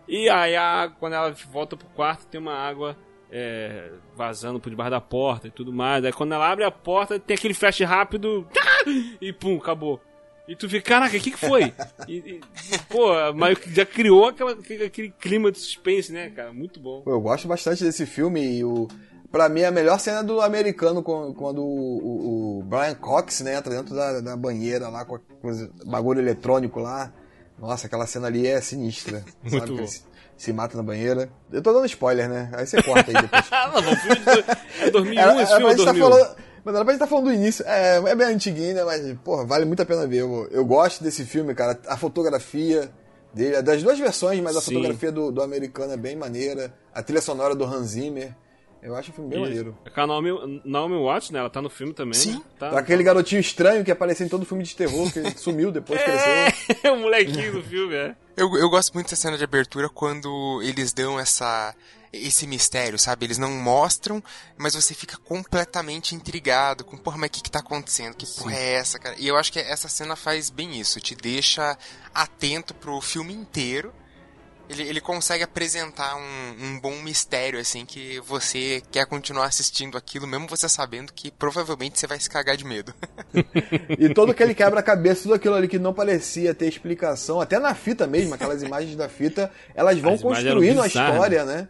E aí a, quando ela volta pro quarto tem uma água é, vazando por debaixo da porta e tudo mais. Aí quando ela abre a porta tem aquele flash rápido e pum, acabou. E tu fica, caraca, o que, que foi? E, e, pô, mas já criou aquela, aquele clima de suspense, né, cara? Muito bom.
eu gosto bastante desse filme e o. Pra mim, a melhor cena do americano quando o, o, o Brian Cox né, entra dentro da, da banheira lá com o bagulho eletrônico lá. Nossa, aquela cena ali é sinistra.
Muito sabe?
bom. Se, se, mata na banheira. Eu tô dando spoiler, né? Aí você corta aí depois.
não, não, filme de, é 2001 era, esse filme, é 2000. Tá falando,
mas era pra gente tá falando do início. É, é bem antiguinho, né? Mas, porra, vale muito a pena ver. Eu, eu gosto desse filme, cara. A fotografia dele, é das duas versões, mas a Sim. fotografia do, do americano é bem maneira. A trilha sonora do Hans Zimmer. Eu acho o filme bem maneiro.
É com a Naomi, Naomi Watts, né? Ela tá no filme também.
Sim.
Né? Tá,
Aquele tá... garotinho estranho que apareceu em todo filme de terror, que sumiu depois, é,
cresceu. É, o molequinho do filme, é.
Eu, eu gosto muito dessa cena de abertura quando eles dão essa esse mistério, sabe? Eles não mostram, mas você fica completamente intrigado com, porra, mas o que que tá acontecendo? Que porra é essa, cara? E eu acho que essa cena faz bem isso, te deixa atento pro filme inteiro. Ele, ele consegue apresentar um, um bom mistério, assim, que você quer continuar assistindo aquilo, mesmo você sabendo que provavelmente você vai se cagar de medo.
e todo aquele quebra-cabeça, tudo aquilo ali que não parecia ter explicação, até na fita mesmo, aquelas imagens da fita, elas vão As construindo a história, né?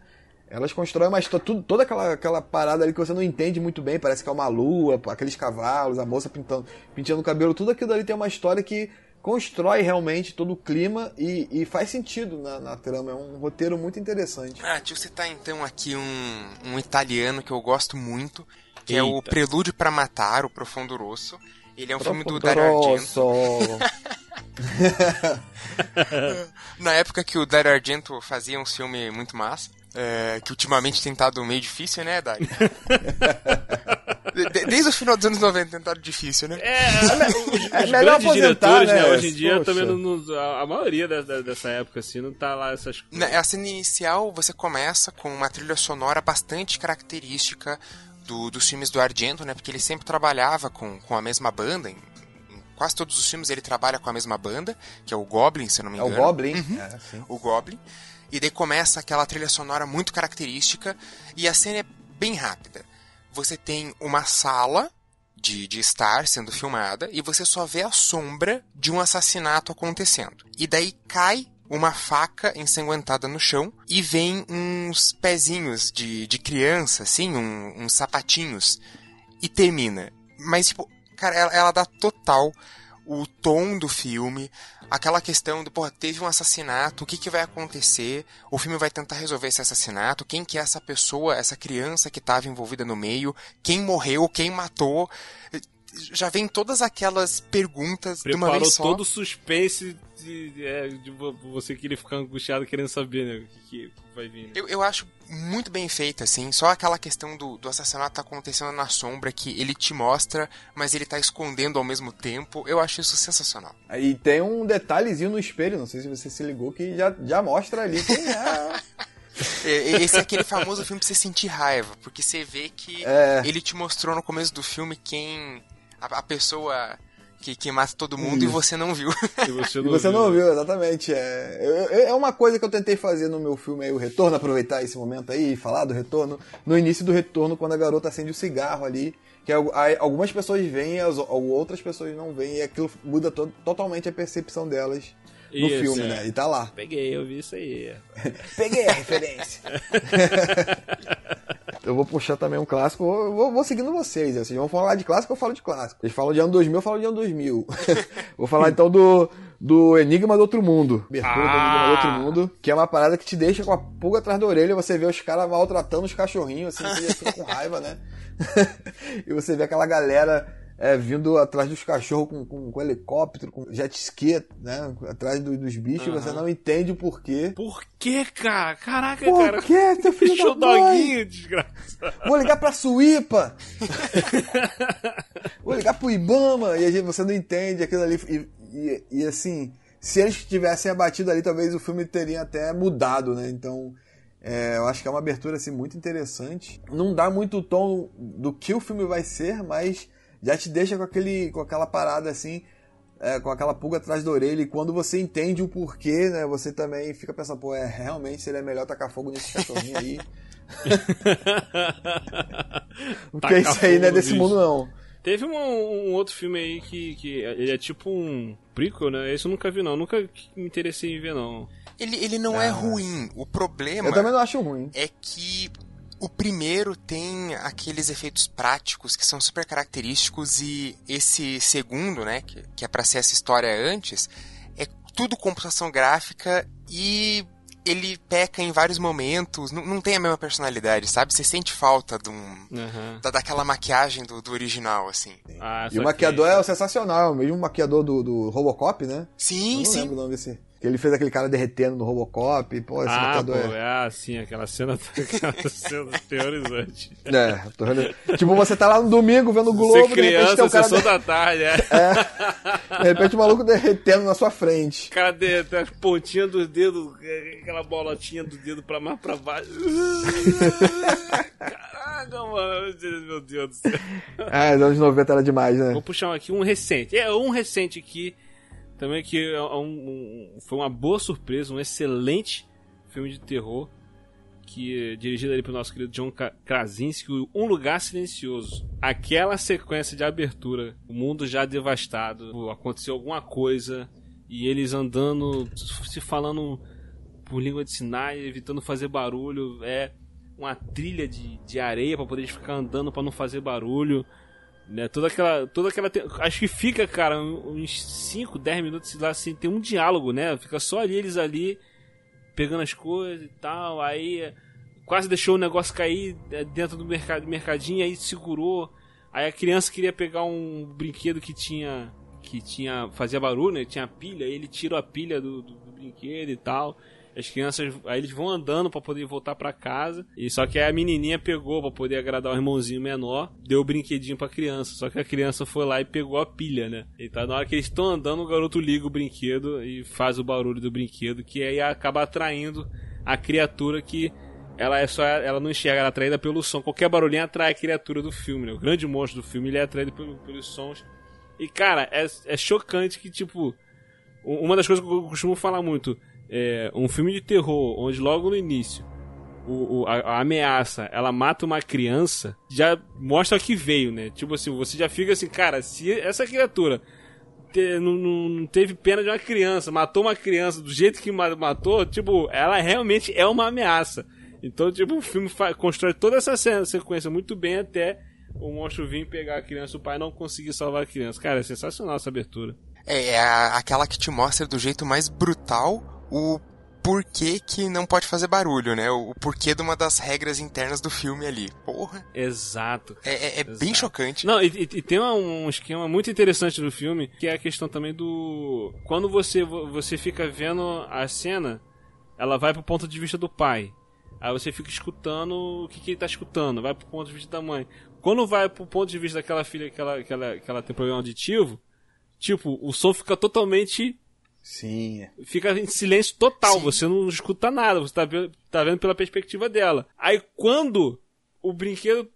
Elas constroem uma história, tudo, toda aquela, aquela parada ali que você não entende muito bem, parece que é uma lua, aqueles cavalos, a moça pintando, pintando o cabelo, tudo aquilo ali tem uma história que constrói realmente todo o clima e, e faz sentido na, na, trama. É um roteiro muito interessante.
Ah, tio, você tá então aqui um, um italiano que eu gosto muito, que Eita. é o Prelúdio para Matar, o Profundo Rosso. Ele é um Profundo filme do Dario Argento. Na época que o Dario Argento fazia um filme muito massa. É, que ultimamente tem estado meio difícil, né, Dari? Desde o final dos anos 90 tentaram difícil, né?
É, os, é os é grandes diretores, né? né? Hoje em dia Poxa. também não, a, a, maioria da, dessa época, assim, não tá lá essas
coisas. A cena inicial, você começa com uma trilha sonora bastante característica do, dos filmes do Argento, né? Porque ele sempre trabalhava com, com a mesma banda. Em, em quase todos os filmes ele trabalha com a mesma banda, que é o Goblin, se eu não me engano.
É o Goblin,
uhum. é, o Goblin. E daí começa aquela trilha sonora muito característica e a cena é bem rápida. Você tem uma sala de, de estar sendo filmada e você só vê a sombra de um assassinato acontecendo. E daí cai uma faca ensanguentada no chão e vem uns pezinhos de, de criança, assim, um, uns sapatinhos. E termina. Mas, tipo, cara, ela, ela dá total o tom do filme, aquela questão do, porra, teve um assassinato, o que, que vai acontecer? O filme vai tentar resolver esse assassinato, quem que é essa pessoa, essa criança que estava envolvida no meio, quem morreu, quem matou. Já vem todas aquelas perguntas
Preparou
de uma vez só.
todo o suspense de, é, de você querer ficar angustiado querendo saber, né, o que, que vai vir. Né?
Eu, eu acho muito bem feita, assim. Só aquela questão do, do assassinato tá acontecendo na sombra, que ele te mostra, mas ele tá escondendo ao mesmo tempo. Eu acho isso sensacional.
Aí tem um detalhezinho no espelho, não sei se você se ligou, que já, já mostra ali quem é.
Esse é aquele famoso filme pra você sentir raiva, porque você vê que é... ele te mostrou no começo do filme quem. a, a pessoa que, que mata todo mundo Isso. e você não viu.
E você não, e você viu. não viu, exatamente. É, é uma coisa que eu tentei fazer no meu filme aí, o Retorno, aproveitar esse momento aí e falar do Retorno. No início do Retorno, quando a garota acende o cigarro ali, que algumas pessoas veem e outras pessoas não veem, e aquilo muda to totalmente a percepção delas no isso, filme, é. né? E tá lá.
Peguei, eu vi isso aí.
Peguei a referência. eu vou puxar também um clássico, vou, vou, vou seguindo vocês. Vocês vão falar de clássico, eu falo de clássico. Vocês falam de ano 2000, eu falo de ano 2000. vou falar então do, do Enigma do Outro Mundo. Abertura ah. do Enigma do Outro ah! Mundo, que é uma parada que te deixa com a pulga atrás da orelha, você vê os caras maltratando os cachorrinhos, assim, você fica com raiva, né? e você vê aquela galera é, vindo atrás dos cachorros com, com, com, helicóptero, com jet ski, né? Atrás do, dos bichos, uhum. você não entende o porquê.
Por quê, cara? Caraca,
Por
cara.
Por quê, teu filho
Deixou da doguinho, desgraçado.
Vou ligar pra Suípa. Vou ligar pro Ibama. E gente, você não entende aquilo ali. E, e, e assim, se eles tivessem abatido ali, talvez o filme teria até mudado, né? Então... É, eu acho que é uma abertura assim, muito interessante. Não dá muito o tom do que o filme vai ser, mas já te deixa com, aquele, com aquela parada assim, é, com aquela pulga atrás da orelha. E quando você entende o porquê, né, você também fica pensando, pô, é, realmente seria melhor tacar fogo nesse cachorrinho aí. Porque isso aí não é desse mundo, não.
Teve um, um, outro filme aí que, que ele é tipo um prequel, né? Esse eu nunca vi, não. Nunca me interessei em ver, não.
Ele, ele não é ah. é ruim. O problema.
Eu também não acho ruim.
É que o primeiro tem aqueles efeitos práticos que são super característicos e esse segundo, né, que, que é para ser essa história antes, é tudo computação gráfica e ele peca em vários momentos, não, não tem a mesma personalidade, sabe? Você sente falta de um, uhum. da, daquela maquiagem do, do original, assim.
Ah, e o maquiador que... é sensacional, mesmo o maquiador do, do Robocop, né?
Sim,
Eu não
sim.
lembro o nome desse. Que ele fez aquele cara derretendo no Robocop. Pô, esse
ah, pô,
é...
é assim, aquela cena, aquela cena terrorizante.
É, tô vendo. Tipo, você tá lá no domingo vendo o Globo,
você criança, de repente tem um cara... da tarde, é.
é. De repente o maluco derretendo na sua frente.
O cara derretendo as pontinhas dos dedos, aquela bolotinha do dedo pra mais pra baixo. Caraca, mano, meu Deus do céu.
Ah, os anos 90 era demais, né?
Vou puxar aqui um recente. É, um recente aqui também que é um, um, foi uma boa surpresa, um excelente filme de terror que é dirigido ali pelo nosso querido John Krasinski, Um Lugar Silencioso. Aquela sequência de abertura, o mundo já devastado, aconteceu alguma coisa e eles andando, se falando por língua de sinais, evitando fazer barulho, é uma trilha de, de areia para poder ficar andando para não fazer barulho. Né? Toda aquela. Toda aquela. Acho que fica, cara, uns 5, 10 minutos lá sem ter um diálogo, né? Fica só ali, eles ali, pegando as coisas e tal. Aí quase deixou o negócio cair é, dentro do mercado, mercadinho, aí segurou. Aí a criança queria pegar um brinquedo que tinha. que tinha. fazia barulho, né? Tinha pilha, aí ele tirou a pilha do, do, do brinquedo e tal. As crianças, aí eles vão andando para poder voltar para casa. E só que a menininha pegou para poder agradar o irmãozinho menor, deu o brinquedinho para criança. Só que a criança foi lá e pegou a pilha, né? E tá na hora que eles estão andando, o garoto liga o brinquedo e faz o barulho do brinquedo, que aí acaba atraindo a criatura que ela é só ela não enxerga, ela é atraída pelo som. Qualquer barulhinho atrai a criatura do filme, né? O grande monstro do filme, ele é atraído pelo, pelos sons. E cara, é, é chocante que tipo uma das coisas que eu costumo falar muito, é, um filme de terror onde logo no início o, o a, a, ameaça ela mata uma criança, já mostra que veio, né? Tipo assim, você já fica assim, cara, se essa criatura te, não, não, teve pena de uma criança, matou uma criança do jeito que matou, tipo, ela realmente é uma ameaça. Então, tipo, o filme constrói toda essa cena, sequência muito bem até o monstro vir pegar a criança, o pai não conseguir salvar a criança. Cara, é sensacional essa abertura.
É, é aquela que te mostra do jeito mais brutal o porquê que não pode fazer barulho, né? O porquê de uma das regras internas do filme ali. Porra.
Exato.
É, é, é bem chocante.
Não, e, e, tem um esquema muito interessante do filme, que é a questão também do... Quando você, você fica vendo a cena, ela vai pro ponto de vista do pai. Aí você fica escutando o que, que ele tá escutando, vai pro ponto de vista da mãe. Quando vai pro ponto de vista daquela filha que ela, que ela, que ela tem problema auditivo, tipo, o som fica totalmente
Sim.
Fica em silêncio total, Sim. você não escuta nada, você tá, tá vendo pela perspectiva dela. Aí quando o brinquedo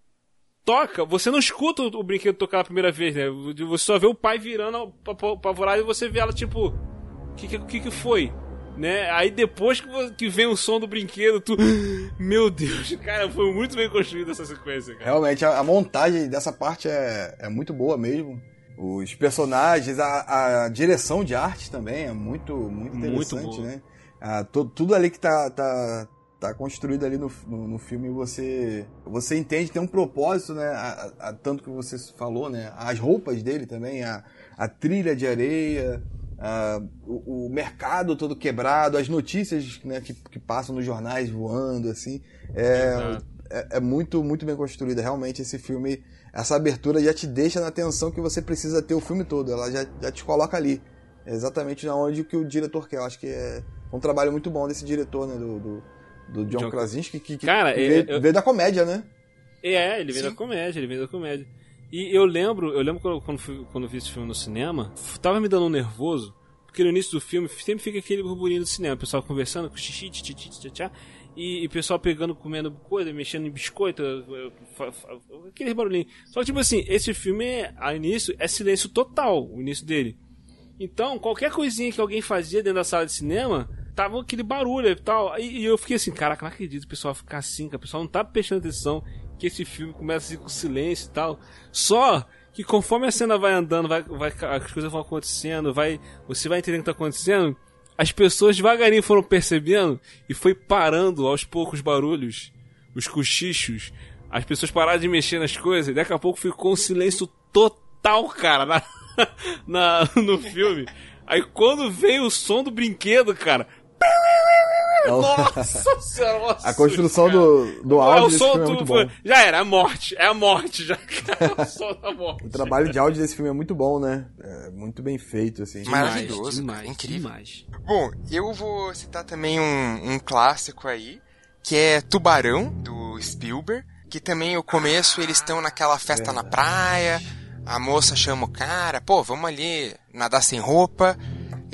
toca, você não escuta o brinquedo tocar a primeira vez, né? Você só vê o pai virando apavorado e você vê ela tipo, o que, que que foi? Né? Aí depois que, que vem o som do brinquedo, tu. Meu Deus, cara, foi muito bem construída essa sequência, cara.
Realmente, a, a montagem dessa parte é, é muito boa mesmo. Os personagens, a, a direção de arte também é muito, muito interessante, muito né? Ah, to, tudo ali que tá, tá, tá construído ali no, no, no, filme, você você entende, tem um propósito, né? A, a, tanto que você falou, né? As roupas dele também, a, a trilha de areia, a, o, o, mercado todo quebrado, as notícias né, que, que passam nos jornais voando, assim. É, é, é, muito, muito bem construída. Realmente, esse filme essa abertura já te deixa na tensão que você precisa ter o filme todo. Ela já, já te coloca ali. Exatamente na onde que o diretor quer. Eu acho que é um trabalho muito bom desse diretor, né? Do, do, do John, John Krasinski, que, que,
Cara,
veio, eu... veio, da comédia, né?
É, ele veio Sim. da comédia, ele veio da comédia. E eu lembro, eu lembro quando, quando, fui, quando vi esse filme no cinema, tava me dando um nervoso, porque no início do filme sempre fica aquele burburinho do cinema, o pessoal conversando, com xixi, tchá, tchá, e, o pessoal pegando, comendo coisa, mexendo em biscoito, aquele barulhinho. Só que, tipo assim, esse filme, a início, é silêncio total, o início dele. Então, qualquer coisinha que alguém fazia dentro da sala de cinema, tava aquele barulho e tal. E, e eu fiquei assim, caraca, não acredito o pessoal ficar assim, que o pessoal não tá prestando atenção que esse filme começa assim com silêncio e tal. Só que conforme a cena vai andando, vai, vai, as coisas vão acontecendo, vai, você vai entendendo o que tá acontecendo, as pessoas devagarinho foram percebendo e foi parando aos poucos os barulhos, os cochichos, as pessoas pararam de mexer nas coisas e daqui a pouco ficou um silêncio total, cara, na, na no filme. Aí quando veio o som do brinquedo, cara, nossa senhora, nossa,
A construção do, do áudio desse filme é muito bom.
Já era, é a morte, é a morte, já é o som da morte.
O trabalho de áudio desse filme é muito bom, né? É muito bem feito, assim.
Maravilhoso, demais, incrível. Demais. Bom, eu vou citar também um, um clássico aí, que é Tubarão, do Spielberg, que também o começo eles estão naquela festa Verdade. na praia, a moça chama o cara, pô, vamos ali nadar sem roupa,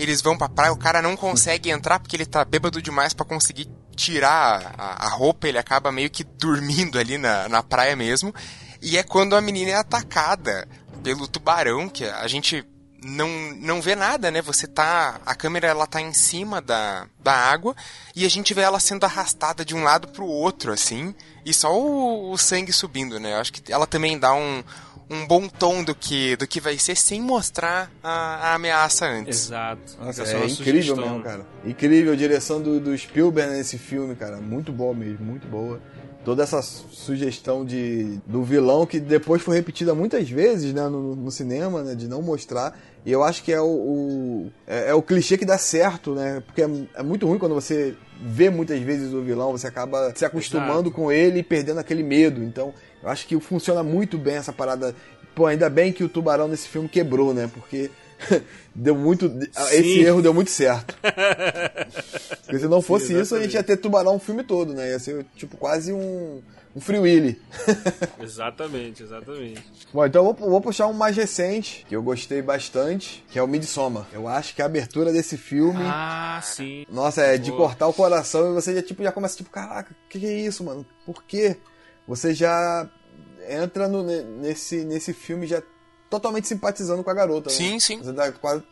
eles vão pra praia, o cara não consegue entrar porque ele tá bêbado demais para conseguir tirar a, a, roupa, ele acaba meio que dormindo ali na, na praia mesmo. E é quando a menina é atacada pelo tubarão, que a gente não, não vê nada, né? Você tá. A câmera ela tá em cima da, da água e a gente vê ela sendo arrastada de um lado pro outro, assim, e só o, o sangue subindo, né? Eu acho que ela também dá um, um bom tom do que, do que vai ser sem mostrar a, a ameaça antes.
Exato.
Nossa, é, é incrível mesmo, cara. Incrível a direção do, do Spielberg nesse filme, cara. Muito boa mesmo, muito boa. Toda essa sugestão de, do vilão que depois foi repetida muitas vezes né, no, no cinema, né, de não mostrar. E eu acho que é o, o é, é, o clichê que dá certo, né? Porque é, é, muito ruim quando você vê muitas vezes o vilão, você acaba se acostumando Exato. com ele e perdendo aquele medo. Então, eu acho que funciona muito bem essa parada. Pô, ainda bem que o tubarão nesse filme quebrou, né? Porque deu muito. Sim. Esse erro deu muito certo. Porque se não fosse Sim, isso, a gente ia ter tubarão o filme todo, né? Ia ser tipo quase um. Um Free Willy.
exatamente, exatamente.
Bom, então eu vou, vou, puxar um mais recente, que eu gostei bastante, que é o Midsommar. Eu acho que a abertura desse filme.
Ah, sim.
Nossa, é de cortar o coração e você já, tipo, já começa, tipo, caraca, o que, que é isso, mano? Por quê? Você já entra no, nesse, nesse filme já totalmente simpatizando com a garota.
Né? Sim,
né?
sim.
Você dá, quase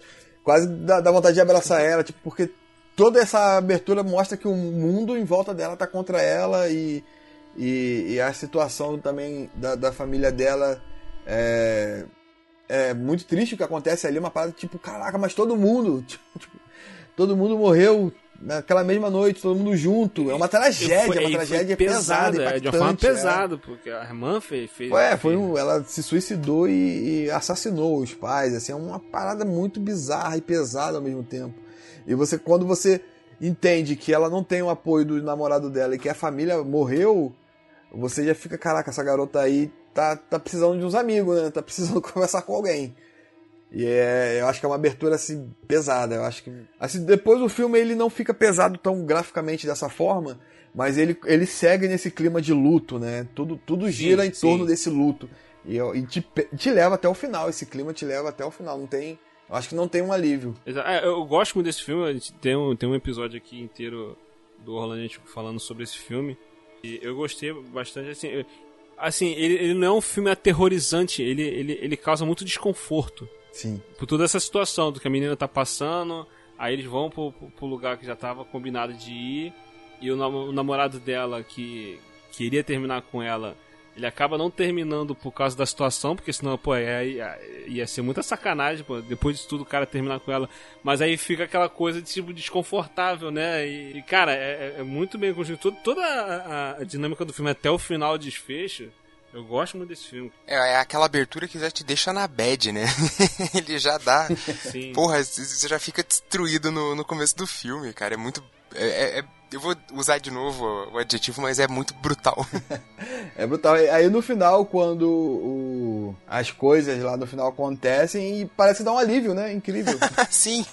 quase dá, dá, vontade de abraçar ela, tipo, porque toda essa abertura mostra que o mundo em volta dela tá contra ela e, e, e a situação também da, da família dela é, é muito triste o que acontece ali, uma parada tipo, caraca, mas todo mundo, tipo, todo mundo morreu naquela mesma noite, todo mundo junto. É uma tragédia, foi, uma tragédia pesada, pesada
é, de uma forma pesada, é. porque a irmã fez. fez
é, foi um, ela se suicidou e, e, assassinou os pais. Assim, é uma parada muito bizarra e pesada ao mesmo tempo. E você, quando você entende que ela não tem o apoio do namorado dela e que a família morreu, você já fica, caraca, essa garota aí tá, tá precisando de uns amigos, né? Tá precisando conversar com alguém. E é, eu acho que é uma abertura assim pesada. Eu acho que assim depois do filme ele não fica pesado tão graficamente dessa forma, mas ele, ele segue nesse clima de luto, né? Tudo tudo gira sim, em torno desse luto e, e te, te leva até o final. Esse clima te leva até o final. Não tem, eu acho que não tem um alívio.
É, eu gosto muito desse filme. A gente tem um, tem um episódio aqui inteiro do Orlando falando sobre esse filme. E eu gostei bastante assim. Assim, ele, ele não é um filme aterrorizante, ele, ele, ele causa muito desconforto.
Sim.
Por toda essa situação do que a menina tá passando, aí eles vão pro, pro lugar que já tava combinado de ir, e o, o namorado dela, que queria terminar com ela, ele acaba não terminando por causa da situação, porque senão, pô, ia, ia, ia ser muita sacanagem, pô, depois de tudo o cara terminar com ela. Mas aí fica aquela coisa de tipo desconfortável, né? E, e cara, é, é, muito bem construído. Toda a, a, dinâmica do filme até o final desfecho eu gosto muito desse filme.
É, é aquela abertura que já te deixa na bad, né? Ele já dá. Sim. Porra, você já fica destruído no, no começo do filme, cara. É muito. É, é, é eu vou usar de novo o adjetivo, mas é muito brutal.
é brutal. Aí no final, quando o, as coisas lá no final acontecem, e parece dar um alívio, né? Incrível.
Sim.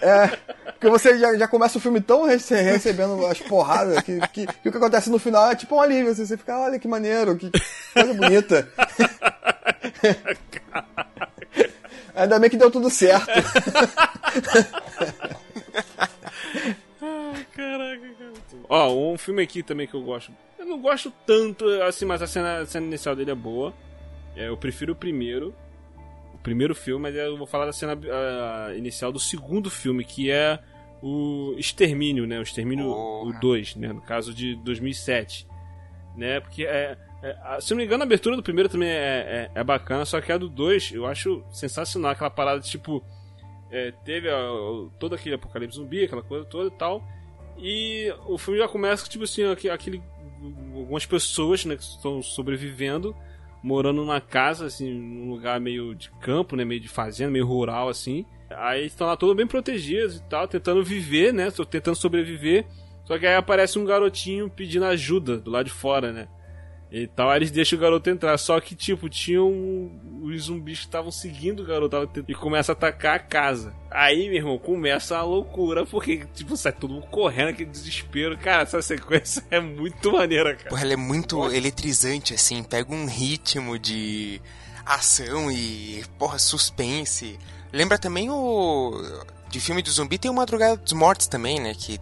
É, porque você já, já começa o filme tão recebendo as porradas que, que, que, o que acontece no final é tipo um alívio. Assim, você fica, olha que maneiro, que coisa bonita. Ainda bem que deu tudo certo.
Caraca, cara. Ó, um filme aqui também que eu gosto. Eu não gosto tanto, assim, mas a cena, a cena inicial dele é boa. É, eu prefiro o primeiro. Primeiro filme, mas eu vou falar da cena uh, inicial do segundo filme, que é o Extermínio, né? O Extermínio 2, né? No caso de 2007. Né? Porque é, é, se não me engano, a abertura do primeiro também é, é, é bacana, só que a do 2 eu acho sensacional. Aquela parada tipo. É, teve a, todo aquele apocalipse zumbi, aquela coisa toda e tal. E o filme já começa tipo assim, aquele. Algumas pessoas né, que estão sobrevivendo, morando numa casa, assim, num lugar meio de campo, né? Meio de fazenda, meio rural, assim. Aí estão lá todos bem protegidos e tal, tentando viver, né? Tentando sobreviver. Só que aí aparece um garotinho pedindo ajuda do lado de fora, né? E tal, aí eles deixam o garoto entrar. Só que, tipo, tinham os zumbis que estavam seguindo o garoto e começa a atacar a casa. Aí, meu irmão, começa a loucura, porque, tipo, sai todo mundo correndo, aquele desespero. Cara, essa sequência é muito maneira, cara.
Porra, ela é muito Nossa. eletrizante, assim, pega um ritmo de ação e, porra, suspense. Lembra também o. De filme do zumbi tem o Madrugada dos Mortos também, né? Que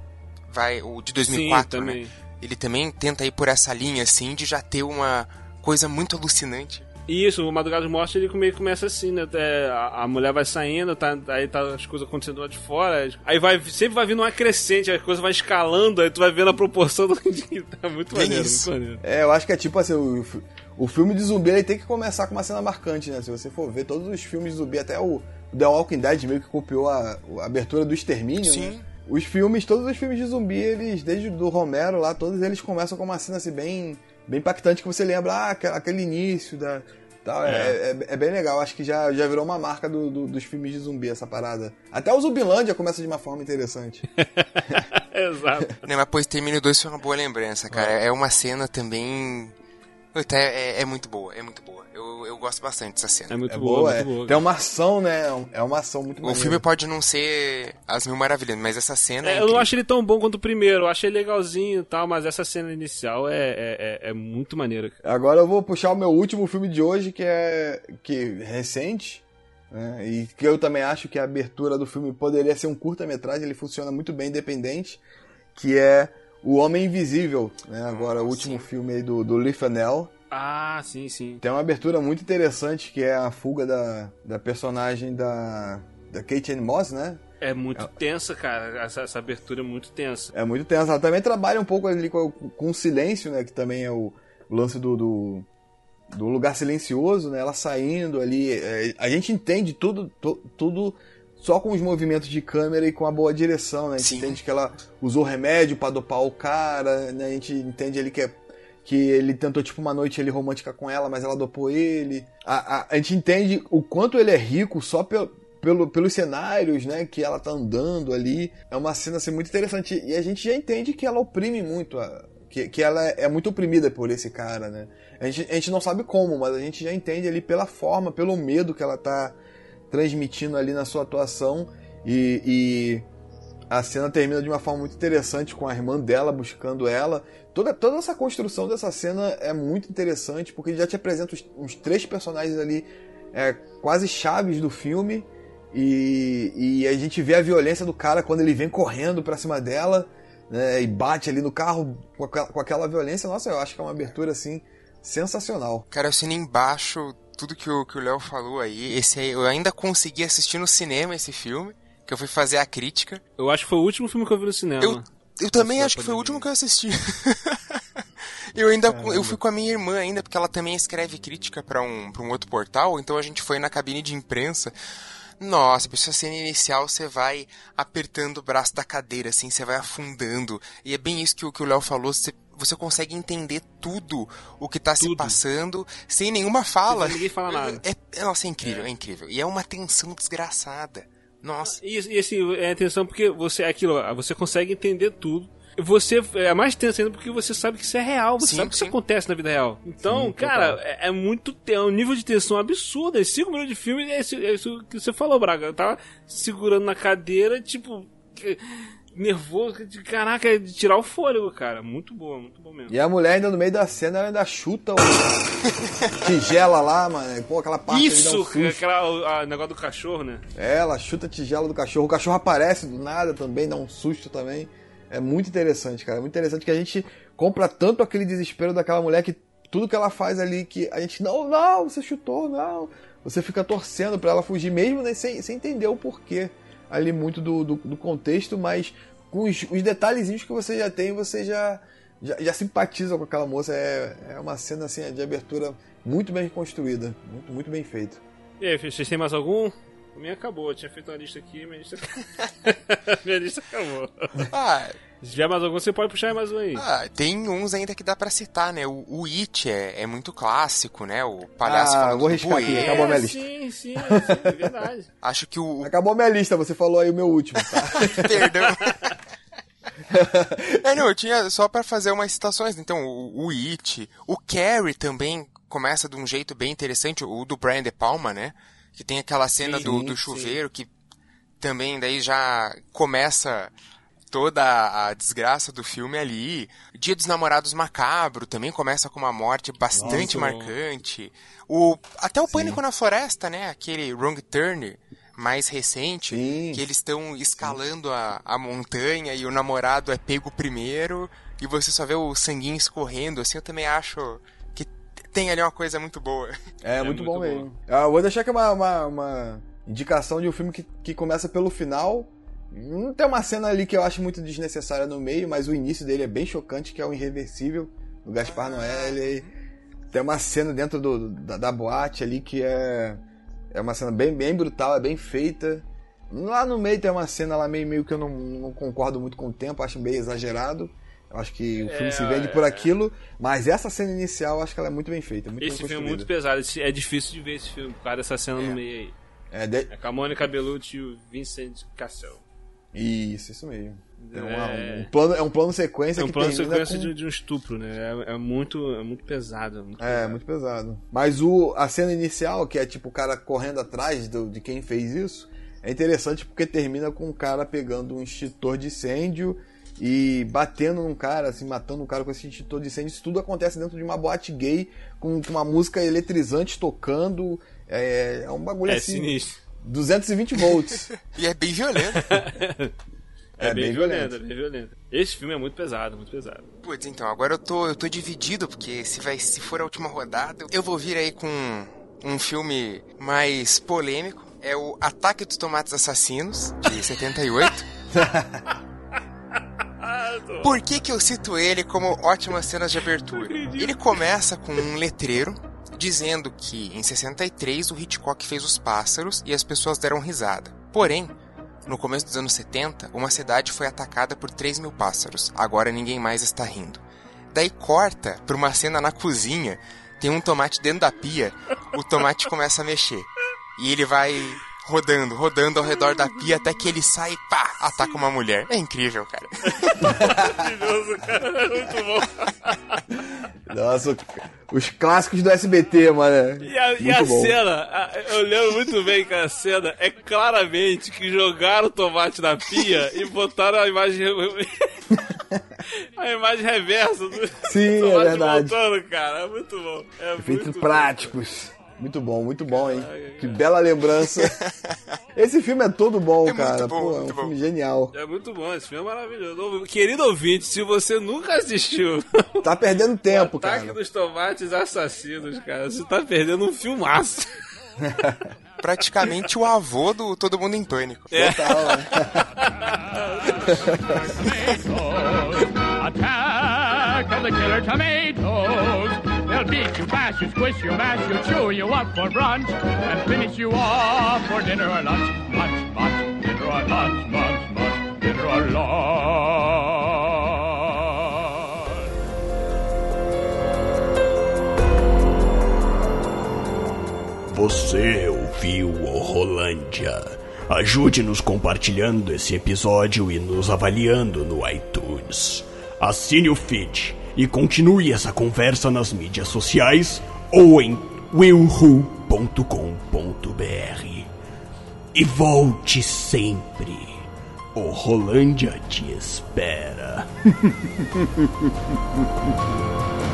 vai. O de 2004, Sim, né? também. né? Ele também tenta ir por essa linha, assim, de já ter uma coisa muito alucinante.
Isso, o Madrugada dos Mortos ele meio começa assim, né? É, a, a, mulher vai saindo, tá, aí tá as coisas acontecendo lá de fora. Aí vai, sempre vai vindo uma crescente, as coisas vai escalando, aí tu vai vendo a proporção do que tá muito maneiro, muito maneiro.
É, eu acho que é tipo assim, o, o filme de zumbi ele tem que começar com uma cena marcante, né? Se você for ver todos os filmes de zumbi, até o The Walking Dead meio que copiou a, a abertura do Extermínio, Sim. né? Os filmes, todos os filmes de zumbi, eles, desde do Romero lá, todos eles começam com uma cena assim bem, bem impactante que você lembra, ah, aquele início da. Tal, é. É, é, é bem legal, acho que já, já virou uma marca do, do, dos filmes de zumbi essa parada. Até o Zumbilândia começa de uma forma interessante.
Exato.
Não, mas pois Termino 2 foi uma boa lembrança, cara. É uma cena também. É, é, muito boa, é muito boa. Eu, gosto bastante dessa cena.
É muito é boa, boa
é.
muito boa.
Tem uma ação, né? É uma ação muito boa.
O filme pode não ser as mil maravilhas, mas essa cena.
É,
é
eu não acho ele tão bom quanto o primeiro. Eu achei legalzinho e tal, mas essa cena inicial é, é, é, é muito maneira.
Agora eu vou puxar o meu último filme de hoje, que é que recente. Né? E que eu também acho que a abertura do filme poderia ser um curta-metragem, ele funciona muito bem independente, que é O Homem Invisível, né? Agora, o último sim. filme aí do, do Lee Fanel.
Ah, sim, sim.
Tem uma abertura muito interessante que é a fuga da, da personagem da, da Kate Ann Moss, né?
É muito tensa, cara. Essa, essa, abertura é muito tensa.
É muito tensa. Ela também trabalha um pouco ali com, com o silêncio, né? Que também é o, o lance do, do, do, lugar silencioso, né? Ela saindo ali. É, a gente entende tudo, to, tudo só com os movimentos de câmera e com a boa direção, né? A gente Sim. entende que ela usou remédio para dopar o cara, né? A gente entende ali que é que ele tentou, tipo, uma noite ele romântica com ela, mas ela dopou ele. A, a, a gente entende o quanto ele é rico só pelo, pelo, pelos cenários, né, que ela tá andando ali. É uma cena, assim, muito interessante. E a gente já entende que ela oprime muito, a, que, que ela é muito oprimida por esse cara, né. A gente, a gente não sabe como, mas a gente já entende ali pela forma, pelo medo que ela tá transmitindo ali na sua atuação. E, e a cena termina de uma forma muito interessante com a irmã dela buscando ela. Toda, toda essa construção dessa cena é muito interessante porque já te apresenta uns, uns três personagens ali é, quase chaves do filme e, e, a gente vê a violência do cara quando ele vem correndo pra cima dela né, e bate ali no carro com aquela, com aquela violência. Nossa, eu acho que é uma abertura assim sensacional.
Cara, eu assino embaixo tudo que o Léo falou aí. Esse aí, eu ainda consegui assistir no cinema esse filme que eu fui fazer a crítica.
Eu acho que foi o último filme que eu vi no cinema.
Eu, eu também acho que foi o último que eu assisti. eu ainda Caramba. eu fui com a minha irmã ainda, porque ela também escreve crítica para um, pra um outro portal, então a gente foi na cabine de imprensa. Nossa, a pessoa cena inicial você vai apertando o braço da cadeira, assim, você vai afundando. E é bem isso que, que o Léo falou, você, você consegue entender tudo o que tá tudo. se passando sem nenhuma fala.
Sem ninguém fala nada.
É, nossa, é incrível, é. é incrível. E é uma tensão desgraçada. Nossa.
E, e assim, é atenção porque você aquilo, você consegue entender tudo. Você é mais tenso ainda porque você sabe que isso é real, você sim, sabe que sim. isso acontece na vida real. Então, sim, cara, é, é, muito. É um nível de tensão absurdo. É cinco minutos de filme é isso, é isso que você falou, Braga. Eu tava segurando na cadeira, tipo nervoso, de caraca, de tirar o fôlego, cara. Muito boa, muito bom mesmo.
E a mulher ainda no meio da cena, ela ainda chuta o tigela lá, mano. Pô, aquela parte
Isso, um aquela, o negócio do cachorro, né?
É, ela chuta a tigela do cachorro. O cachorro aparece do nada também, dá um susto também. É muito interessante, cara. É muito interessante que a gente compra tanto aquele desespero daquela mulher que tudo que ela faz ali, que a gente, não, não, você chutou, não. Você fica torcendo para ela fugir, mesmo né, sem, sem entender o porquê ali muito do, do, do contexto, mas com os, os, detalhezinhos que você já tem, você já, já, já simpatiza com aquela moça. É, é uma cena assim, de abertura muito bem construída, muito, muito bem feita.
E aí, vocês têm mais algum? A minha acabou, eu tinha feito uma lista aqui, minha lista, minha lista acabou. Ah, se tiver mais algum, você pode puxar mais um aí.
Ah, tem uns ainda que dá pra citar, né? O, o It é, é muito clássico, né? O palhaço
ah, vou riscar aqui, acabou a minha lista.
Sim, sim, sim, é verdade.
Acho que o...
Acabou a minha lista, você falou aí o meu último, tá?
Perdão. é, não, eu tinha só para fazer umas citações. Então, o, o It, o Carrie também começa de um jeito bem interessante, o do Brian De Palma, né? Que tem aquela cena sim, do, do chuveiro sim. que também daí já começa toda a desgraça do filme ali. Dia dos Namorados Macabro também começa com uma morte bastante Nossa, marcante. O, até o Sim. Pânico na Floresta, né? Aquele Wrong Turn mais recente, Sim. que eles estão escalando a, a montanha e o namorado é pego primeiro e você só vê o sanguinho escorrendo, assim, eu também acho que tem ali uma coisa muito boa.
É, é muito, muito, bom mesmo. Ah, vou deixar aqui uma, uma, uma indicação de um filme que, que começa pelo final tem uma cena ali que eu acho muito desnecessária no meio, mas o início dele é bem chocante, que é o Irreversível, do Gaspar Noé. Ele tem uma cena dentro do, da, da, boate ali que é, é uma cena bem, bem brutal, é bem feita. Lá no meio tem uma cena lá meio, meio que eu não, não concordo muito com o tempo, acho bem exagerado. Eu acho que o filme é, se vende por é. aquilo, mas essa cena inicial eu acho que ela é muito bem feita. Muito
esse
bem
filme é muito pesado, é difícil de ver esse filme por causa dessa cena no é. meio aí. É, de... é com a Mônica Bellucci e o Vincent Cassel.
Isso, isso mesmo. É, uma, um plano, é um plano sequência
é um plano
sequência
com... de, de, um estupro, né? É, é, muito, é muito pesado. Muito
é,
pesado.
muito pesado. Mas o, a cena inicial, que é tipo o cara correndo atrás do, de quem fez isso, é interessante porque termina com o cara pegando um extintor de incêndio e batendo num cara, assim, matando um cara com esse extintor de incêndio. Isso tudo acontece dentro de uma boate gay com, com uma música eletrizante tocando. É, é um bagulho
é
assim.
Sinistro
220 volts.
e é bem violento.
É, é, bem, bem violento, é bem violento. Esse filme é muito pesado, muito pesado.
Putz, então, agora eu tô, eu tô dividido, porque se, vai, se for a última rodada, eu vou vir aí com um filme mais polêmico. É o Ataque dos Tomates Assassinos, de 78. Por que, que eu cito ele como ótimas cenas de abertura? Ele começa com um letreiro dizendo que em 63 o Hitchcock fez Os Pássaros e as pessoas deram risada. Porém, no começo dos anos 70, uma cidade foi atacada por 3 mil pássaros. Agora ninguém mais está rindo. Daí corta para uma cena na cozinha, tem um tomate dentro da pia, o tomate começa a mexer. E ele vai rodando, rodando ao redor da pia até que ele sai e pá, ataca uma mulher. É incrível, cara.
Maravilhoso, cara. É muito bom.
Nossa, os clássicos do SBT, mano.
E a, e a cena, eu lembro muito bem que a cena é claramente que jogaram o tomate na pia e botaram a imagem. a imagem reversa do
Sim, tomate é verdade.
voltando, cara. É muito bom. É
Efeitos muito práticos. Bom. Muito bom, muito bom, hein? Que bela lembrança. Esse filme é todo bom, é cara. Bom, Pô, é um bom. filme genial.
É muito bom, esse filme é maravilhoso. Querido ouvinte, se você nunca assistiu.
Tá perdendo tempo,
o
cara.
Ataque dos Tomates Assassinos, cara. Você tá perdendo um filmaço.
Praticamente o avô do Todo Mundo em Pânico.
É. Total, né? Attack of the Killer Tomatoes! They'll beat you, bash you, squish you, mash you, chew you up for brunch, and finish you off for dinner or lunch. Munch, munch, dinner or lunch, munch, munch, dinner or lunch. Você ouviu o Rolândia. Ajude-nos compartilhando esse episódio e nos avaliando no iTunes. Assine o feed e continue essa conversa nas mídias sociais ou em willhu.com.br. E volte sempre. O Rolândia te espera.